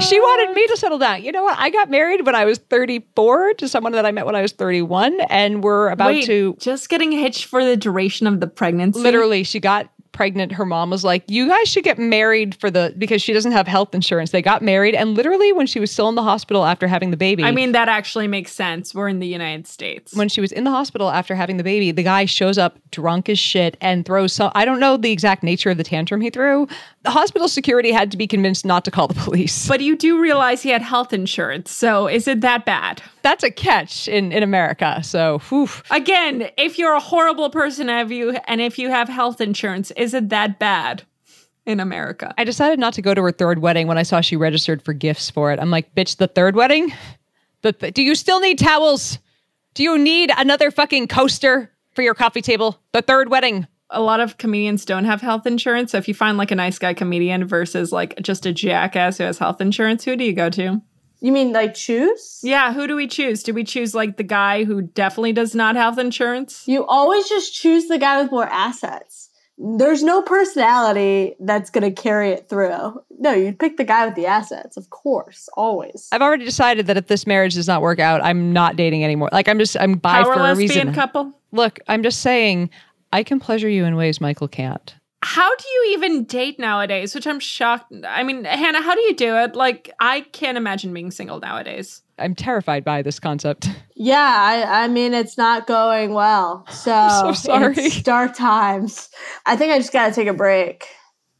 She wanted me to settle down. You know what? I got married when I was 34 to someone that I met when I was 31, and we're about Wait, to just getting hitched for the duration of the pregnancy. literally she got pregnant her mom was like you guys should get married for the because she doesn't have health insurance they got married and literally when she was still in the hospital after having the baby I mean, that actually makes sense. We're in the United States. when she was in the hospital after having the baby the guy shows up drunk as shit and throws some i don't know the exact nature of the tantrum he threw the hospital security had to be convinced not to call the police but you do realize he had health insurance. So is it that bad? that's a catch in in america so whew. Again, if you're a horrible person, have you, and if you have health insurance, is it that bad in America? I decided not to go to her third wedding when I saw she registered for gifts for it. I'm like, bitch, the third wedding? The th- do you still need towels? Do you need another fucking coaster for your coffee table? The third wedding. A lot of comedians don't have health insurance. So if you find like a nice guy comedian versus like just a jackass who has health insurance, who do you go to? You mean like choose? Yeah, who do we choose? Do we choose like the guy who definitely does not have insurance? You always just choose the guy with more assets. There's no personality that's going to carry it through. No, you pick the guy with the assets, of course, always. I've already decided that if this marriage does not work out, I'm not dating anymore. Like I'm just I'm bi Power for a lesbian reason. couple. Look, I'm just saying I can pleasure you in ways Michael can't. How do you even date nowadays? Which I'm shocked. I mean, Hannah, how do you do it? Like, I can't imagine being single nowadays. I'm terrified by this concept. (laughs) Yeah, I, I mean, it's not going well. So, (laughs) I'm so sorry. it's dark times. I think I just got to take a break.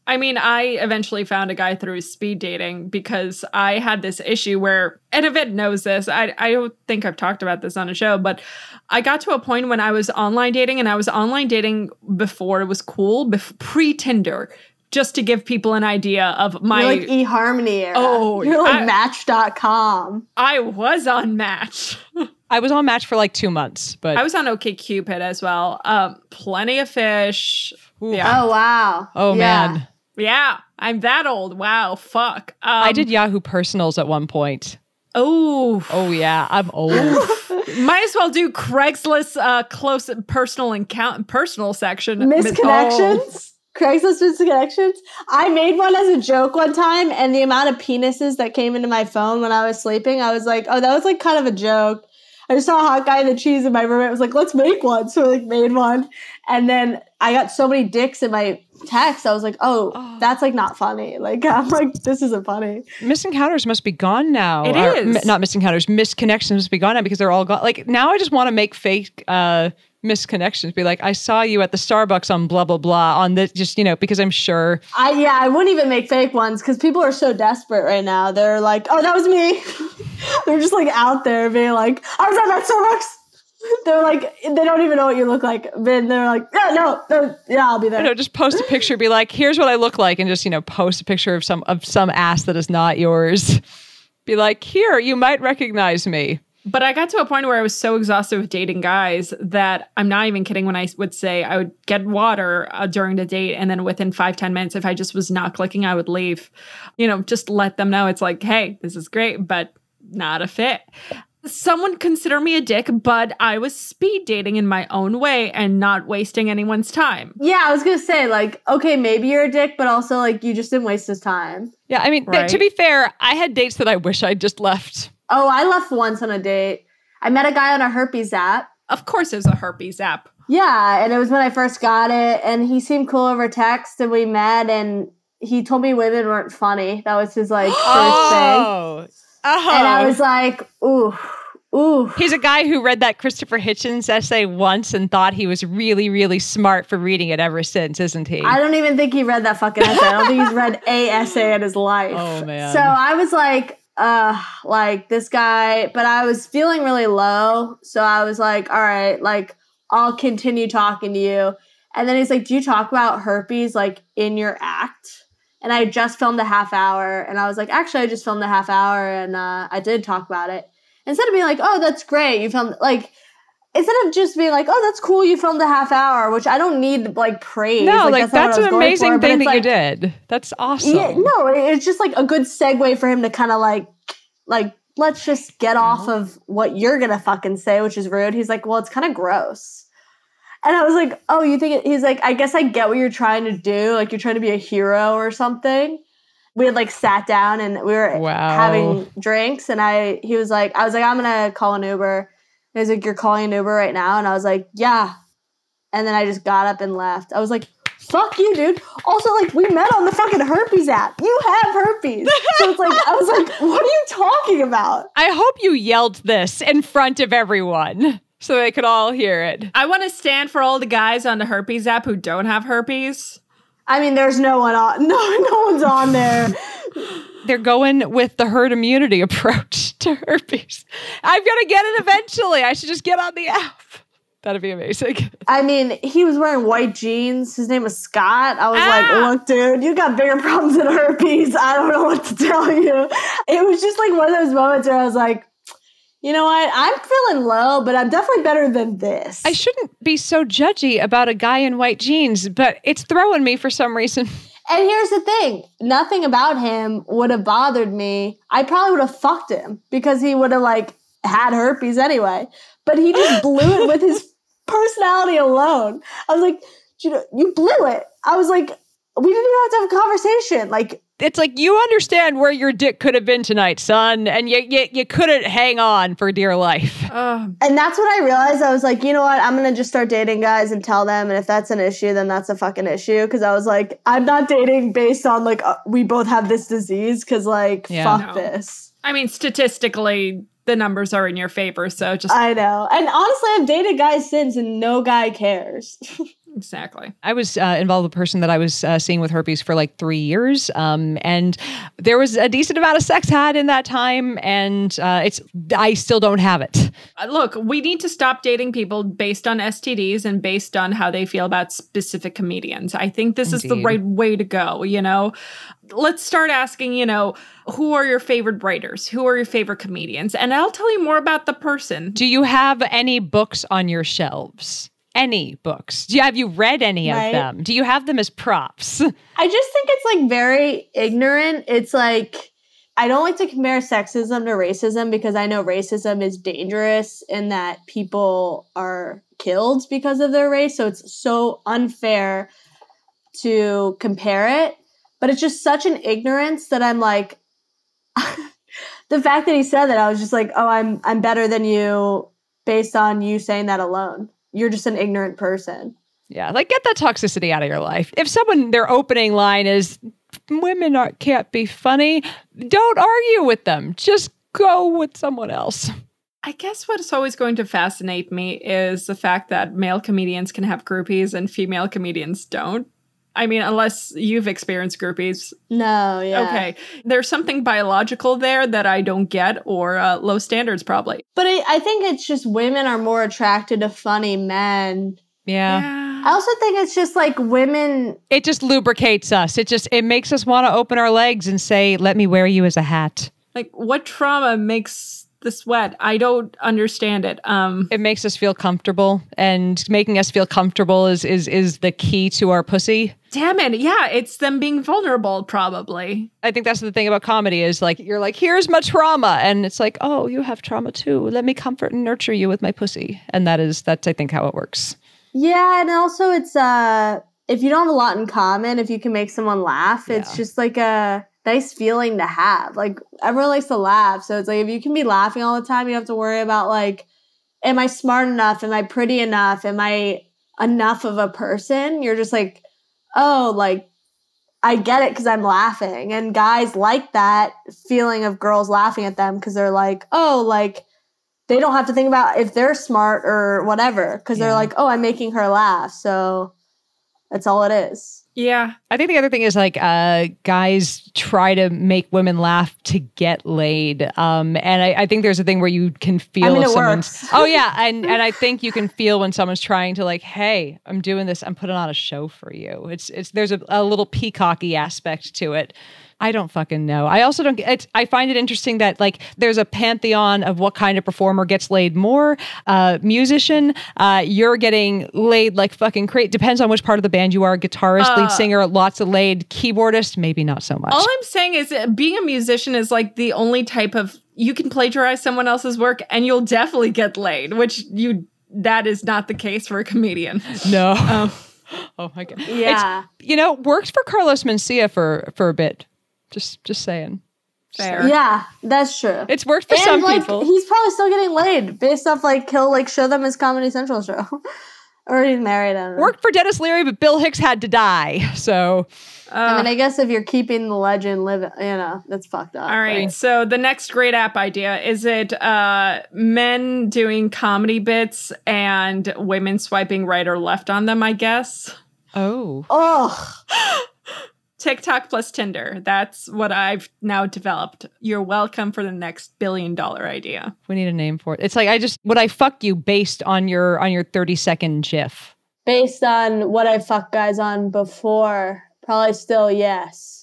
I mean, I eventually found a guy through speed dating because I had this issue where, and Yvette knows this. I, I don't think I've talked about this on a show, but I got to a point when I was online dating, and I was online dating before it was cool, bef- pre Tinder, just to give people an idea of my. You're like eHarmony era. Oh, (laughs) You're like I- Match.com. I was on Match. (laughs) I was on Match for like two months, but I was on OkCupid as well. Um, plenty of fish. Yeah. Oh, wow. oh Yeah. man, Yeah, I'm that old. Wow, fuck. Um, I did Yahoo Personals at one point. Oh, Oh yeah, I'm old. (laughs) might as well do Craigslist uh, close personal encounter personal section. Misconnections. Craigslist misconnections. I made one as a joke one time, and the amount of penises that came into my phone when I was sleeping, I was like, oh, that was like kind of a joke. I just saw a hot guy in the cheese, and my room. roommate was like, let's make one. So we like made one. And then I got so many dicks in my text, I was like, oh, that's like not funny. Like, (laughs) I'm like, this isn't funny. Misencounters must be gone now. It Or, is. mi- not misencounters. Misconnections must be gone now because they're all gone. Like now, I just want to make fake uh, misconnections. Be like, I saw you at the Starbucks on blah blah blah on this. Just you know, because I'm sure. I yeah, I wouldn't even make fake ones because people are so desperate right now. They're like, oh, that was me. (laughs) They're just like out there being like, I was at that Starbucks. They're like, they don't even know what you look like. Then they're like, yeah, no, no, yeah, I'll be there. You know, just post a picture, be like, here's what I look like, and just, you know, post a picture of some of some ass that is not yours. Be like, here, you might recognize me. But I got to a point where I was so exhausted with dating guys that I'm not even kidding when I would say I would get water uh, during the date. And then within five ten minutes, if I just was not clicking, I would leave. You know, just let them know it's like, hey, this is great, but not a fit. Someone consider me a dick, but I was speed dating in my own way and not wasting anyone's time. Yeah, I was gonna say, like, okay, maybe you're a dick, but also like you just didn't waste his time. Yeah, I mean, th- to be fair, I had dates that I wish I'd just left. Oh, I left once on a date. I met a guy on a herpes app. Of course, it was a herpes app. Yeah, and it was when I first got it, and he seemed cool over text, and we met, and he told me women weren't funny. That was his like (gasps) first thing, Oh, oh. and I was like, ooh, ooh. He's a guy who read that Christopher Hitchens essay once and thought he was really, really smart for reading it ever since, isn't he? I don't even think he read that fucking essay. I don't think he's read a essay in his life. Oh, man. So I was like, uh, like this guy, but I was feeling really low. So I was like, all right, like I'll continue talking to you. And then he's like, Do you talk about herpes like in your act? And I just filmed a half hour and I was like, actually I just filmed a half hour and uh, I did talk about it. Instead of being like, oh, that's great, you filmed like instead of just being like, oh, that's cool, you filmed a half hour, which I don't need like praise. no, like, not that's, what I an was amazing for, thing it's that you did. That's awesome. yeah, no, it's just like a good segue for him to kind of like, like, let's just get off of what you're gonna fucking say, which is rude. He's like, well, it's kind of gross. And I was like, oh, you think it, he's like, I guess I get what you're trying to do. Like, you're trying to be a hero or something. We had like sat down and we were Wow. having drinks, and I, he was like, I was like, I'm gonna call an Uber. He was like, you're calling an Uber right now, and I was like, yeah. And then I just got up and left. I was like, fuck you, dude. Also, like, we met on the fucking herpes app. You have herpes. So it's like, I was like, what are you talking about? I hope you yelled this in front of everyone so they could all hear it. I want to stand for all the guys on the herpes app who don't have herpes. I mean, there's no one on, (laughs) no, no one's on there. They're going with the herd immunity (laughs) approach to herpes. I'm to get it eventually. I should just get on the app. That'd be amazing. (laughs) I mean, he was wearing white jeans. His name was Scott. I was Ah! like, look, dude, you got bigger problems than herpes. I don't know what to tell you. It was just like one of those moments where I was like, you know what? I'm feeling low, but I'm definitely better than this. I shouldn't be so judgy about a guy in white jeans, but it's throwing me for some reason. (laughs) And here's the thing nothing about him would have bothered me. I probably would have fucked him because he would have, like, had herpes anyway. But he just blew it with his (laughs) personality alone. I was like, you know, you blew it. I was like, we didn't even have to have a conversation. Like, It's like you understand where your dick could have been tonight, son, and you you, you couldn't hang on for dear life. (laughs) Uh, and that's when I realized I was like, you know what? I'm gonna just start dating guys and tell them. And if that's an issue, then that's a fucking issue. Because I was like, I'm not dating based on like uh, we both have this disease. Because like, Yeah. fuck No. this. I mean, statistically, the numbers are in your favor. So just I know. And honestly, I've dated guys since, and no guy cares. (laughs) exactly. I was uh, involved with a person that I was uh, seeing with herpes for like three years, um, and there was a decent amount of sex had in that time, and uh, it's I still don't have it. Uh, Look, we need to stop dating people based on STDs and based on how they feel about specific comedians. I think this is the right way to go, you know? Let's start asking, you know, who are your favorite writers? Who are your favorite comedians? And I'll tell you more about the person. Do you have any books on your shelves? Any books? Do you have you read any Right. of them? Do you have them as props? (laughs) I just think it's like very ignorant. It's like I don't like to compare sexism to racism because I know racism is dangerous in that people are killed because of their race. So it's so unfair to compare it. But it's just such an ignorance that I'm like (laughs) the fact that he said that I was just like, "Oh, I'm I'm better than you based on you saying that alone. You're just an ignorant person." yeah, like get that toxicity out of your life. If someone their opening line is "Women are, can't be funny," don't argue with them. Just go with someone else. I guess what's always going to fascinate me is the fact that male comedians can have groupies and female comedians don't. I mean, unless you've experienced groupies. No, yeah. Okay. There's something biological there that I don't get, or uh, low standards, probably. But I, I think it's just women are more attracted to funny men. Yeah. I also think it's just like women. It just lubricates us. It just it makes us want to open our legs and say, "Let me wear you as a hat." Like, what trauma makes the sweat? I don't understand it. Um, It makes us feel comfortable, and making us feel comfortable is is is the key to our pussy. damn it. Yeah, it's them being vulnerable, probably. I think that's the thing about comedy is like you're like, here's my trauma, and it's like, oh, you have trauma too. Let me comfort and nurture you with my pussy, and that is that's I think how it works. Yeah, and also it's uh if you don't have a lot in common, if you can make someone laugh, it's just like a nice feeling to have. Like everyone likes to laugh, so it's like if you can be laughing all the time, you don't have to worry about like, am I smart enough? Am I pretty enough? Am I enough of a person? You're just like, oh, like I get it because I'm laughing, and guys like that feeling of girls laughing at them because they're like, oh, like they don't have to think about if they're smart or whatever because Yeah. they're like, oh, I'm making her laugh. So that's all it is. Yeah. I think the other thing is like uh, guys try to make women laugh to get laid, um, and I, I think there's a thing where you can feel I mean, if it someone's. works. Oh yeah, and and I think you can feel when someone's trying to like, hey, I'm doing this. I'm putting on a show for you. It's it's there's a, a little peacocky aspect to it. I don't fucking know. I also don't. get- It's, I find it interesting that like there's a pantheon of what kind of performer gets laid more. Uh, musician, uh, you're getting laid like fucking crazy. Depends on which part of the band you are. Guitarist, lead Uh, singer, lots of laid. Keyboardist, maybe not so much. All I'm saying is uh, being a musician is like the only type of you can plagiarize someone else's work and you'll definitely get laid, which you that is not the case for a comedian. no. Um, (laughs) oh my god. Yeah. You know, worked for Carlos Mencia for for a bit. Just just saying. fair. Yeah, that's true. It's worked for and some like people. he's probably still getting laid based off like he'll like show them his Comedy Central show. (laughs) or he's married. I. Worked for Denis Leary, but Bill Hicks had to die. So I Uh, mean, I guess if you're keeping the legend living, you know, that's fucked up. all right. So the next great app idea is it uh, men doing comedy bits and women swiping right or left on them? I guess. Oh. Oh, (gasps) (laughs) TikTok plus Tinder. That's what I've now developed. You're welcome for the next billion dollar idea. We need a name for it. It's like I just would I fuck you based on your on your 30 second gif. based on what I fuck guys on before, probably still yes.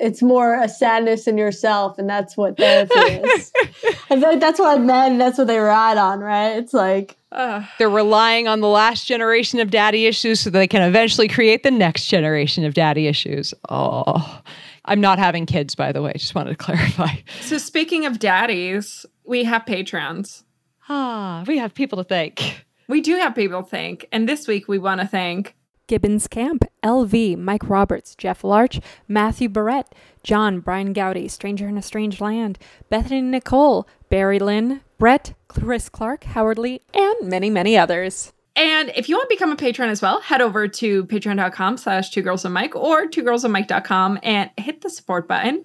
It's more a sadness in yourself, and that's what therapy is. (laughs) I feel like that's what men, that's what they ride on, right? It's like, Uh, They're relying on the last generation of daddy issues so they can eventually create the next generation of daddy issues. Oh. I'm not having kids, by the way. Just wanted to clarify. so speaking of daddies, we have patrons. Ah, we have people to thank. We do have people to thank, and this week we want to thank Gibbons Camp, LV, Mike Roberts, Jeff Larch, Matthew Barrett, John, Brian Gowdy, Stranger in a Strange Land, Bethany Nicole, Barry Lynn, Brett, Chris Clark, Howard Lee, and many, many others. And if you want to become a patron as well, head over to patreon.com slash two girls and Mike or two girls and Mike.com and hit the support button.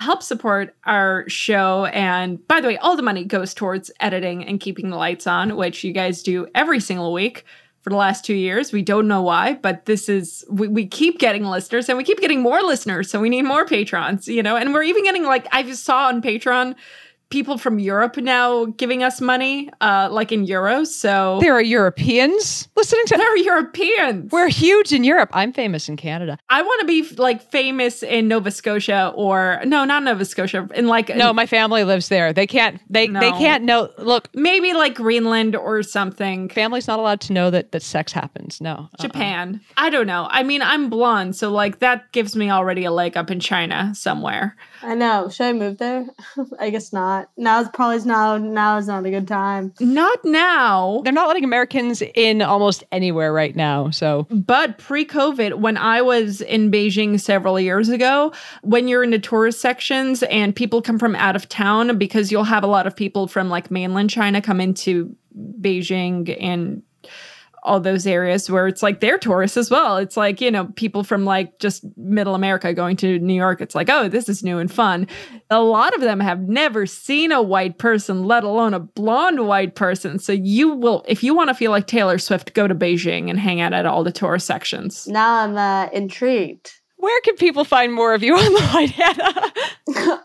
Help support our show. And by the way, all the money goes towards editing and keeping the lights on, which you guys do every single week for the last two years. We don't know why, but this is, we, we keep getting listeners and we keep getting more listeners. So we need more patrons, you know, and we're even getting like, I just saw on Patreon people from Europe now giving us money, uh, like in euros. So There are Europeans listening to. (laughs) they're Europeans. We're huge in Europe. I'm famous in Canada. I want to be like famous in Nova Scotia or no, not Nova Scotia. In like No, my family lives there. They can't. They they can't know. Look, maybe like Greenland or something. family's not allowed to know that that sex happens. No, uh-uh. Japan. I don't know. I mean, I'm blonde, so like that gives me already a leg up in China somewhere. I know. Should I move there? (laughs) I guess not. Now's probably now. Now is not a good time. Not now, They're not letting Americans in almost anywhere right now. So but pre-COVID, when I was in Beijing several years ago, when you're in the tourist sections and people come from out of town, because you'll have a lot of people from like mainland China come into Beijing and all those areas where it's like they're tourists as well. It's like, you know, people from like just middle America going to New York. It's like, oh, this is new and fun. A lot of them have never seen a white person, let alone a blonde white person. So you will, if you want to feel like Taylor Swift, go to Beijing and hang out at all the tourist sections. Now I'm uh, intrigued. Where can people find more of you (laughs) online, Hannah? (laughs)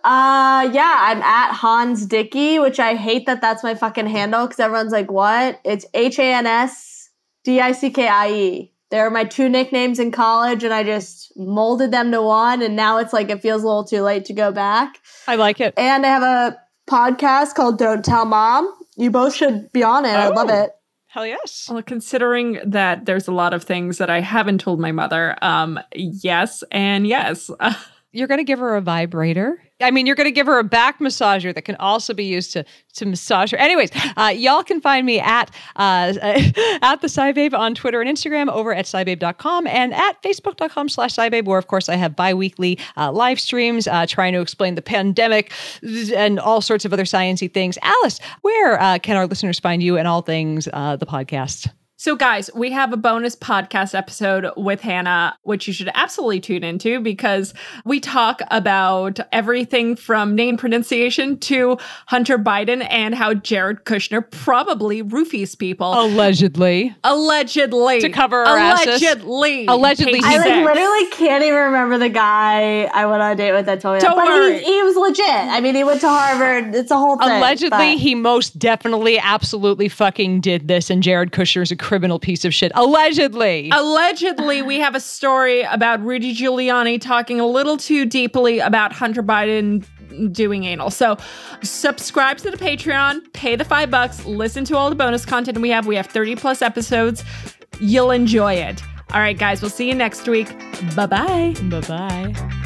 Uh, yeah, I'm at Hans Dickie, which I hate that that's my fucking handle because everyone's like, what? It's H A N S D I C K I E. They're my two nicknames in college, and I just molded them to one. And now it's like it feels a little too late to go back. I like it. And I have a podcast called Don't Tell Mom. You both should be on it. I love Oh. it. Hell yes. Well, considering that there's a lot of things that I haven't told my mother, um, yes and yes. (laughs) You're going to give her a vibrator. I mean, you're going to give her a back massager that can also be used to to massage her. Anyways, uh, y'all can find me at uh, (laughs) at the SciBabe on Twitter and Instagram, over at scibabe.com, and at facebook.com slash scibabe, where of course I have bi-weekly uh, live streams uh, trying to explain the pandemic and all sorts of other sciencey things. Alice, where uh, can our listeners find you and all things uh, the podcast? So, guys, we have a bonus podcast episode with Hannah, which you should absolutely tune into because we talk about everything from name pronunciation to Hunter Biden and how Jared Kushner probably roofies people. Allegedly. Allegedly. To cover our asses. Allegedly. Allegedly, I like literally can't even remember the guy I went on a date with that told me Don't that. But worry. He, he was legit. I mean, he went to Harvard. It's a whole thing. Allegedly, but- he most definitely, absolutely fucking did this, and Jared Kushner's a criminal piece of shit. Allegedly. Allegedly, we have a story about Rudy Giuliani talking a little too deeply about Hunter Biden doing anal. So, subscribe to the Patreon, pay the five bucks, listen to all the bonus content we have. We have 30 plus episodes. You'll enjoy it. All right, guys, we'll see you next week. Bye bye. Bye bye.